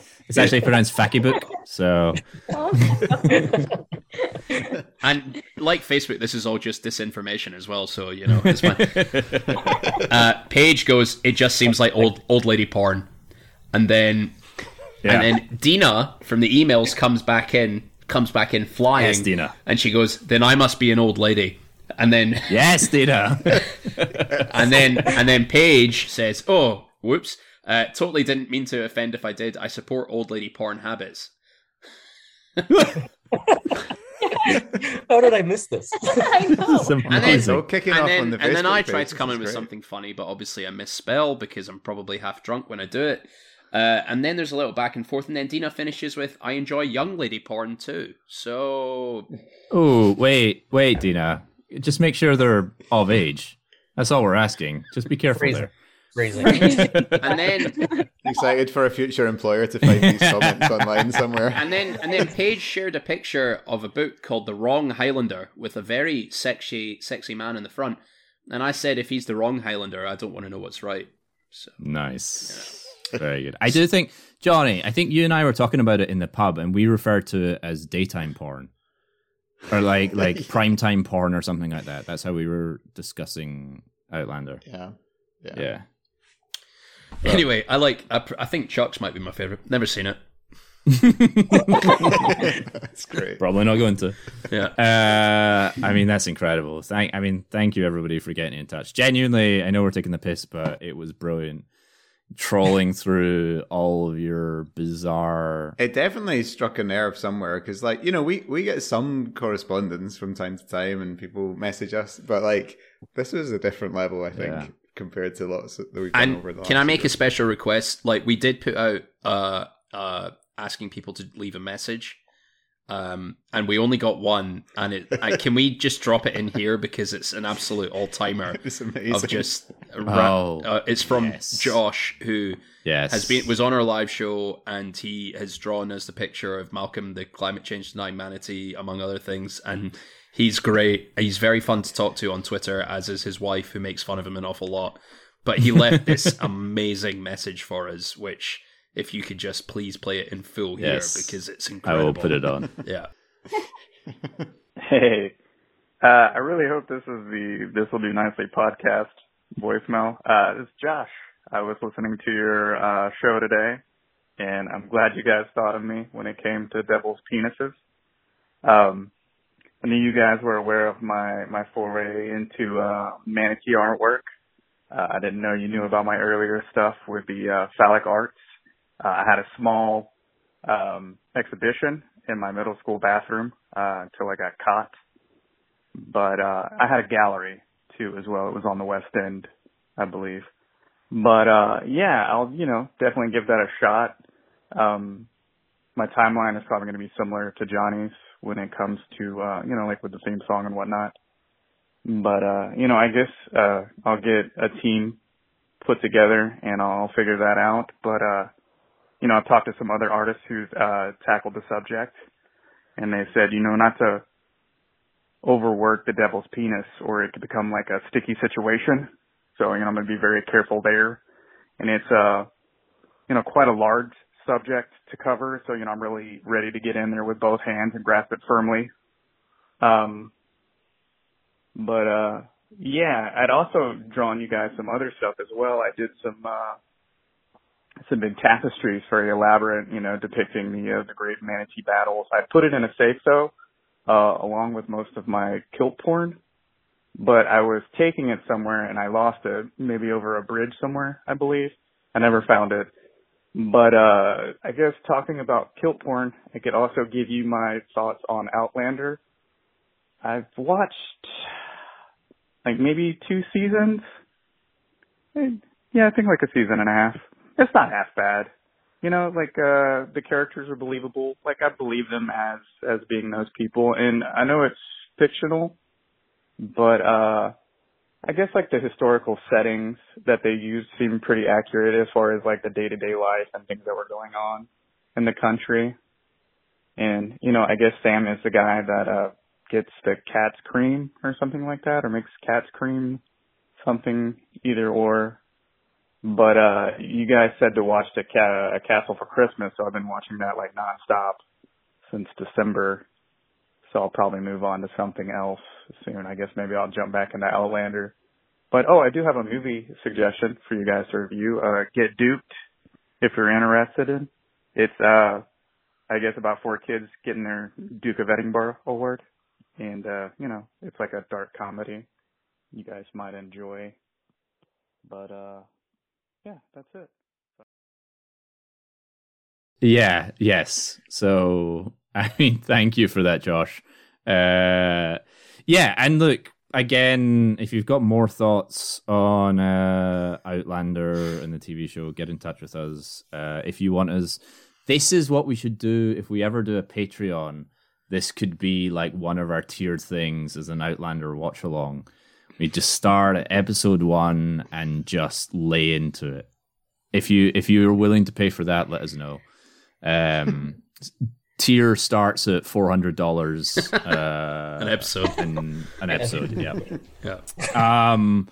(laughs) It's actually pronounced Fakibook. So (laughs) and like Facebook, this is all just disinformation as well. So you know, it's fine. (laughs) uh, Paige goes, "It just seems like old old lady porn," and then yeah. and then Dina from the emails comes back in, comes back in flying, Yes, Dina. and she goes, "Then I must be an old lady." And then yes, Dina. (laughs) and then and then Paige says, "Oh, whoops! Uh, totally didn't mean to offend. If I did, I support old lady porn habits." (laughs) How did I miss this? (laughs) I know. Some And then. So kicking and off then, on the and then I page, tried to come in with great. something funny, but obviously I misspell because I'm probably half drunk when I do it. Uh, and then there's a little back and forth, and then Dina finishes with, "I enjoy young lady porn too." So Oh, wait, wait, Dina. Just make sure they're of age. That's all we're asking. Just be careful Crazy. there. Crazy. (laughs) (laughs) and then Excited for a future employer to find these comments (laughs) online somewhere. and then and then Paige shared a picture of a book called The Wrong Highlander with a very sexy sexy man in the front. And I said, if he's the wrong Highlander, I don't want to know what's right. So Nice. Very good. I do think, Johnny, I think you and I were talking about it in the pub, and we referred to it as daytime porn, or like like primetime porn or something like that. That's how we were discussing Outlander. Yeah. Yeah. Yeah. Anyway, I like. I, I think Chuck's might be my favorite. Never seen it. (laughs) That's great. Probably not going to. Yeah. Uh, I mean, that's incredible. Thank, I mean, thank you everybody for getting in touch. Genuinely, I know we're taking the piss, but it was brilliant. Trolling through all of your bizarre. It definitely struck a nerve somewhere because, like, you know, we we get some correspondence from time to time, and people message us, but like, this was a different level, I think, Yeah. Compared to lots that we've done over the. And can I make year. a special request? Like we did put out uh uh asking people to leave a message. Um and we only got one and it I, can we just drop it in here because it's an absolute all-timer (laughs) It's amazing. of just ra- Oh, uh, it's from yes. Josh who Yes, has been was on our live show and he has drawn us the picture of Malcolm the climate change denying manatee among other things and he's great he's very fun to talk to on Twitter as is his wife who makes fun of him an awful lot but he left this (laughs) amazing message for us which if you could just please play it in full here because it's incredible. I will put it on. (laughs) yeah (laughs) Hey, uh, I really hope this is the Thistle Do Nicely podcast voicemail. Uh, this is Josh. I was listening to your uh, show today, and I'm glad you guys thought of me when it came to devil's penises. Um, I knew you guys were aware of my my foray into uh, manatee artwork. Uh, I didn't know you knew about my earlier stuff with the uh, phallic arts. Uh, I had a small um, exhibition in my middle school bathroom uh, until I got caught. But uh, I had a gallery too as well. It was on the West End, I believe. But uh, yeah, I'll you know definitely give that a shot. Um, my timeline is probably going to be similar to Johnny's when it comes to uh, you know like with the theme song and whatnot. But uh, you know, I guess uh, I'll get a team put together and I'll figure that out. But uh, you know, I've talked to some other artists who've uh, tackled the subject, and they said, you know, not to overwork the devil's penis, or it could become like a sticky situation. So, you know, I'm going to be very careful there. And it's, uh, you know, quite a large subject to cover. So, you know, I'm really ready to get in there with both hands and grasp it firmly. Um, but, uh, yeah, I'd also drawn you guys some other stuff as well. I did some, uh, some big tapestries, very elaborate, you know, depicting the uh, the great manatee battles. I put it in a safe though, uh, along with most of my kilt porn. But I was taking it somewhere and I lost it, maybe over a bridge somewhere, I believe. I never found it. But uh I guess talking about kilt porn, I could also give you my thoughts on Outlander. I've watched like maybe two seasons. Eh, Yeah, I think like a season and a half it's not half bad. You know, like uh the characters are believable. Like I believe them as as being those people and I know it's fictional, but uh I guess like the historical settings that they used seem pretty accurate as far as like the day-to-day life and things that were going on in the country. And you know, I guess Sam is the guy that uh gets the cat's cream or something like that or makes cat's cream something either or but uh you guys said to watch the ca- a castle for christmas so i've been watching that like nonstop since december. So i'll probably move on to something else soon. I guess maybe i'll jump back into outlander. But oh i do have a movie suggestion for you guys to review uh Get Duked if you're interested in. It's uh i guess about four kids getting their duke of edinburgh award. And uh you know it's like a dark comedy you guys might enjoy. But uh yeah, that's it. Yeah, yes. So, (laughs) I mean, thank you for that, Josh. Uh, yeah, and look, again, if you've got more thoughts on uh, Outlander and the TV show, get in touch with us. Uh, if you want us, this is what we should do if we ever do a Patreon. This could be like one of our tiered things as an Outlander watch along. We just start at episode one and just lay into it. If you if you're willing to pay for that, let us know. Um, (laughs) tier starts at four hundred dollars uh, (laughs) an episode and an episode. yeah. (laughs) yeah Um,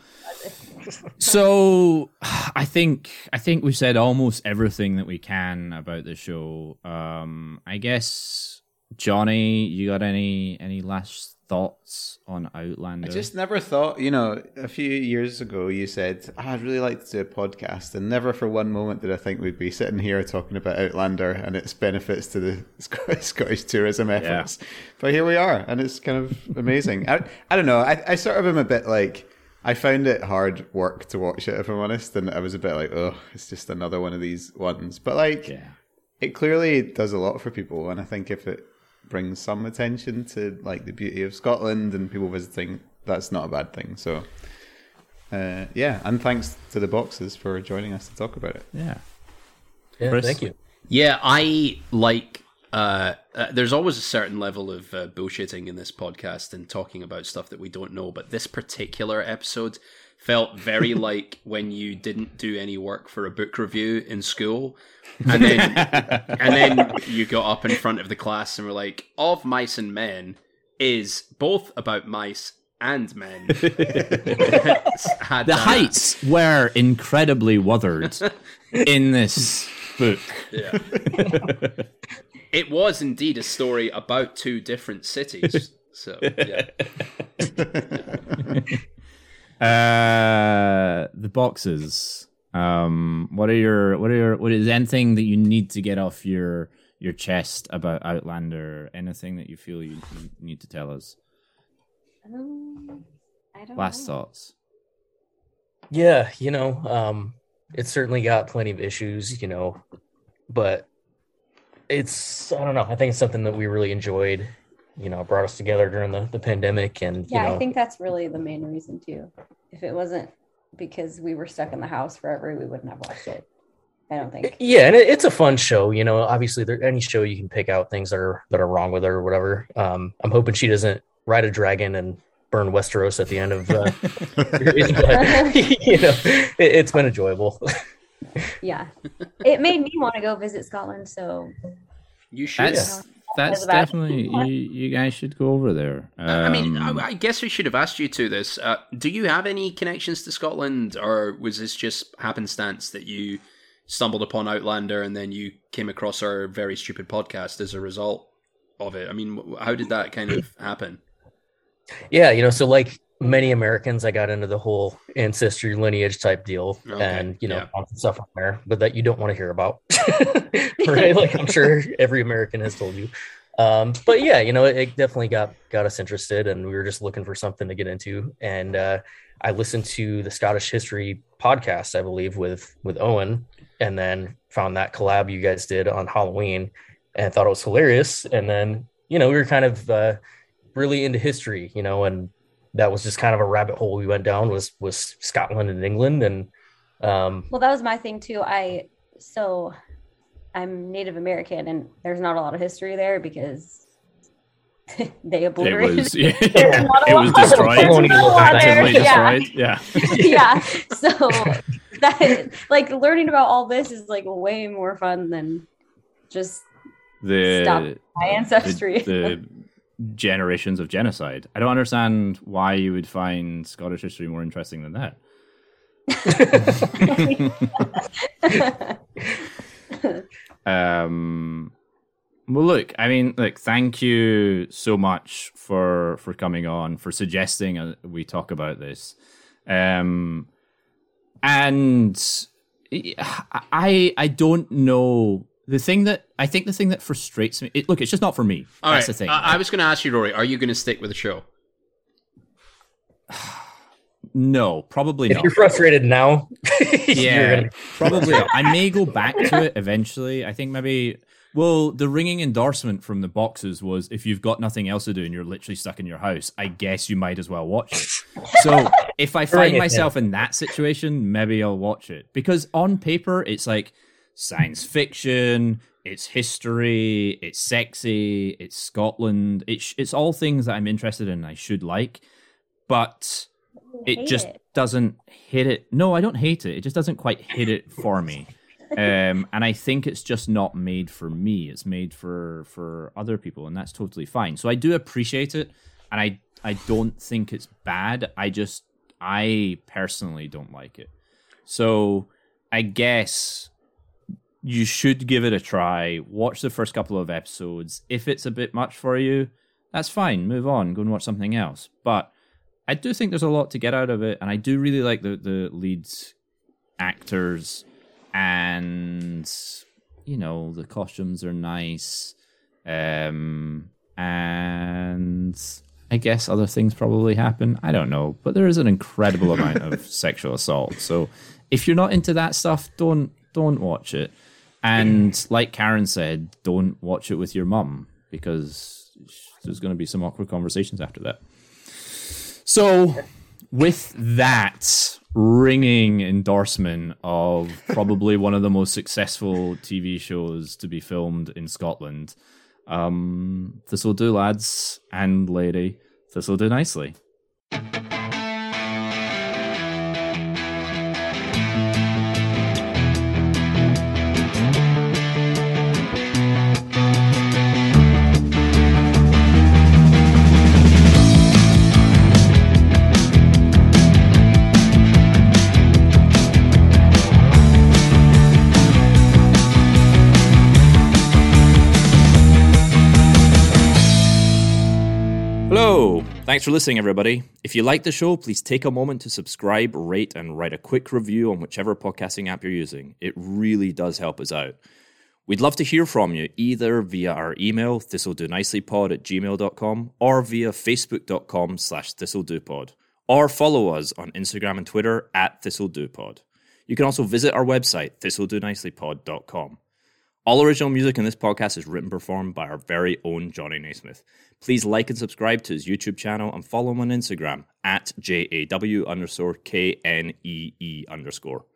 so I think I think we've said almost everything that we can about the show. Um, I guess Johnny, you got any any last thoughts on Outlander? I just never thought, you know, a few years ago you said, oh, I'd really like to do a podcast, and never for one moment did I think we'd be sitting here talking about Outlander and its benefits to the (laughs) Scottish tourism efforts. Yeah. But here we are, and it's kind of amazing. I, I don't know, I, I sort of am a bit like, I found it hard work to watch it, if I'm honest, and I was a bit like, oh, it's just another one of these ones. But like, yeah. it clearly does a lot for people, and I think if it brings some attention to like the beauty of Scotland and people visiting, that's not a bad thing. So, uh, yeah, and thanks to the boxes for joining us to talk about it. Yeah, yeah, Chris? thank you. Yeah, I like. Uh, uh, there's always a certain level of uh, bullshitting in this podcast and talking about stuff that we don't know, but this particular episode felt very (laughs) like when you didn't do any work for a book review in school. (laughs) And then and then you got up in front of the class and were like of mice and men is both about mice and men. (laughs) The heights were incredibly weathered in this book. Yeah. It was indeed a story about two different cities so yeah uh, the boxes. Um, what are your what are your what is anything that you need to get off your your chest about Outlander? Anything that you feel you, you need to tell us? Um, I don't. Last know. thoughts. Yeah, you know, um, it's certainly got plenty of issues, you know, but it's I don't know. I think it's something that we really enjoyed you know brought us together during the, the pandemic and yeah you know, i think that's really the main reason too. If it wasn't because we were stuck in the house forever we wouldn't have watched it i don't think. Yeah and it, it's a fun show you know. Obviously there any show you can pick out things that are that are wrong with her or whatever. Um i'm hoping she doesn't ride a dragon and burn westeros at the end of uh (laughs) but, (laughs) you know it, it's been enjoyable. (laughs) Yeah. It made me want to go visit scotland so you should That's, that's definitely you, you guys should go over there. Um, I mean, I, I, guess we should have asked you to this. Uh, do you have any connections to Scotland, or was this just happenstance that you stumbled upon Outlander and then you came across our very stupid podcast as a result of it? I mean, how did that kind of happen? Yeah, you know, so like many Americans, I got into the whole ancestry lineage type deal, okay. and you know, yeah. stuff on there, but that you don't want to hear about, (laughs) (laughs) right? like I'm sure every American has told you. Um, but yeah, you know, it, it, definitely got got us interested, and we were just looking for something to get into. And uh, I listened to the Scottish History podcast, I believe, with with Owen, and then found that collab you guys did on Halloween, and thought it was hilarious. And then you know, we were kind of uh, really into history, you know, and that was just kind of a rabbit hole we went down was was Scotland and England. And um well that was my thing too. I so I'm Native American and there's not a lot of history there because (laughs) they obliterated it was, (laughs) yeah. it was destroyed. yeah. destroyed yeah. (laughs) Yeah. So that like learning about all this is like way more fun than just the stop my ancestry. the, the generations of genocide. I don't understand why you would find Scottish history more interesting than that. (laughs) um well look i mean like thank you so much for for coming on for suggesting uh, we talk about this um and i i don't know the thing that I think the thing that frustrates me, it, look, it's just not for me. All That's right. the thing. I, I was going to ask you, Rory, are you going to stick with the show? (sighs) no, probably if not. you're frustrated now, (laughs) yeah, gonna... probably. Not. I may go back to (laughs) it eventually. I think maybe. Well, the ringing endorsement from the boxes was if you've got nothing else to do and you're literally stuck in your house, I guess you might as well watch it. so if I find myself in that situation, maybe I'll watch it because on paper it's like science fiction, it's history, it's sexy, it's Scotland. It's it's all things that I'm interested in. I should like, but it just it. doesn't hit it. No, I don't hate it. It just doesn't quite hit it for me. um, and I think it's just not made for me. It's made for for other people, and that's totally fine. So I do appreciate it, and I I don't think it's bad. I just I personally don't like it. So I guess you should give it a try. Watch the first couple of episodes. If it's a bit much for you, that's fine. Move on. Go and watch something else. But I do think there's a lot to get out of it, and I do really like the the lead actors, and you know the costumes are nice, um, and I guess other things probably happen. I don't know, but there is an incredible amount of (laughs) sexual assault. So if you're not into that stuff, don't don't watch it. And like Karen said, don't watch it with your mum because there's going to be some awkward conversations after that. So, with that ringing endorsement of probably one of the most successful TV shows to be filmed in Scotland, um, this will do, lads and lady. This will do nicely. Thanks for listening, everybody. If you like the show, please take a moment to subscribe, rate, and write a quick review on whichever podcasting app you're using. It really does help us out. We'd love to hear from you either via our email, thistledonicelypod at gmail.com, or via facebook.com slash thistledopod, or follow us on Instagram and Twitter at thistledopod. You can also visit our website, thistledonicelypod.com. All original music in this podcast is written and performed by our very own Johnny Naismith. Please like and subscribe to his YouTube channel and follow him on Instagram at JAW underscore KNEE underscore.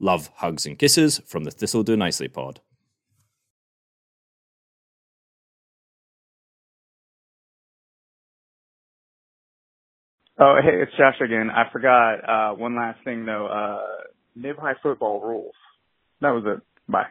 Love, hugs, and kisses from the Thistle Do Nicely pod. Oh, hey, it's Josh again. I forgot uh, one last thing though. Uh, Nib High football rules. That was it. Bye.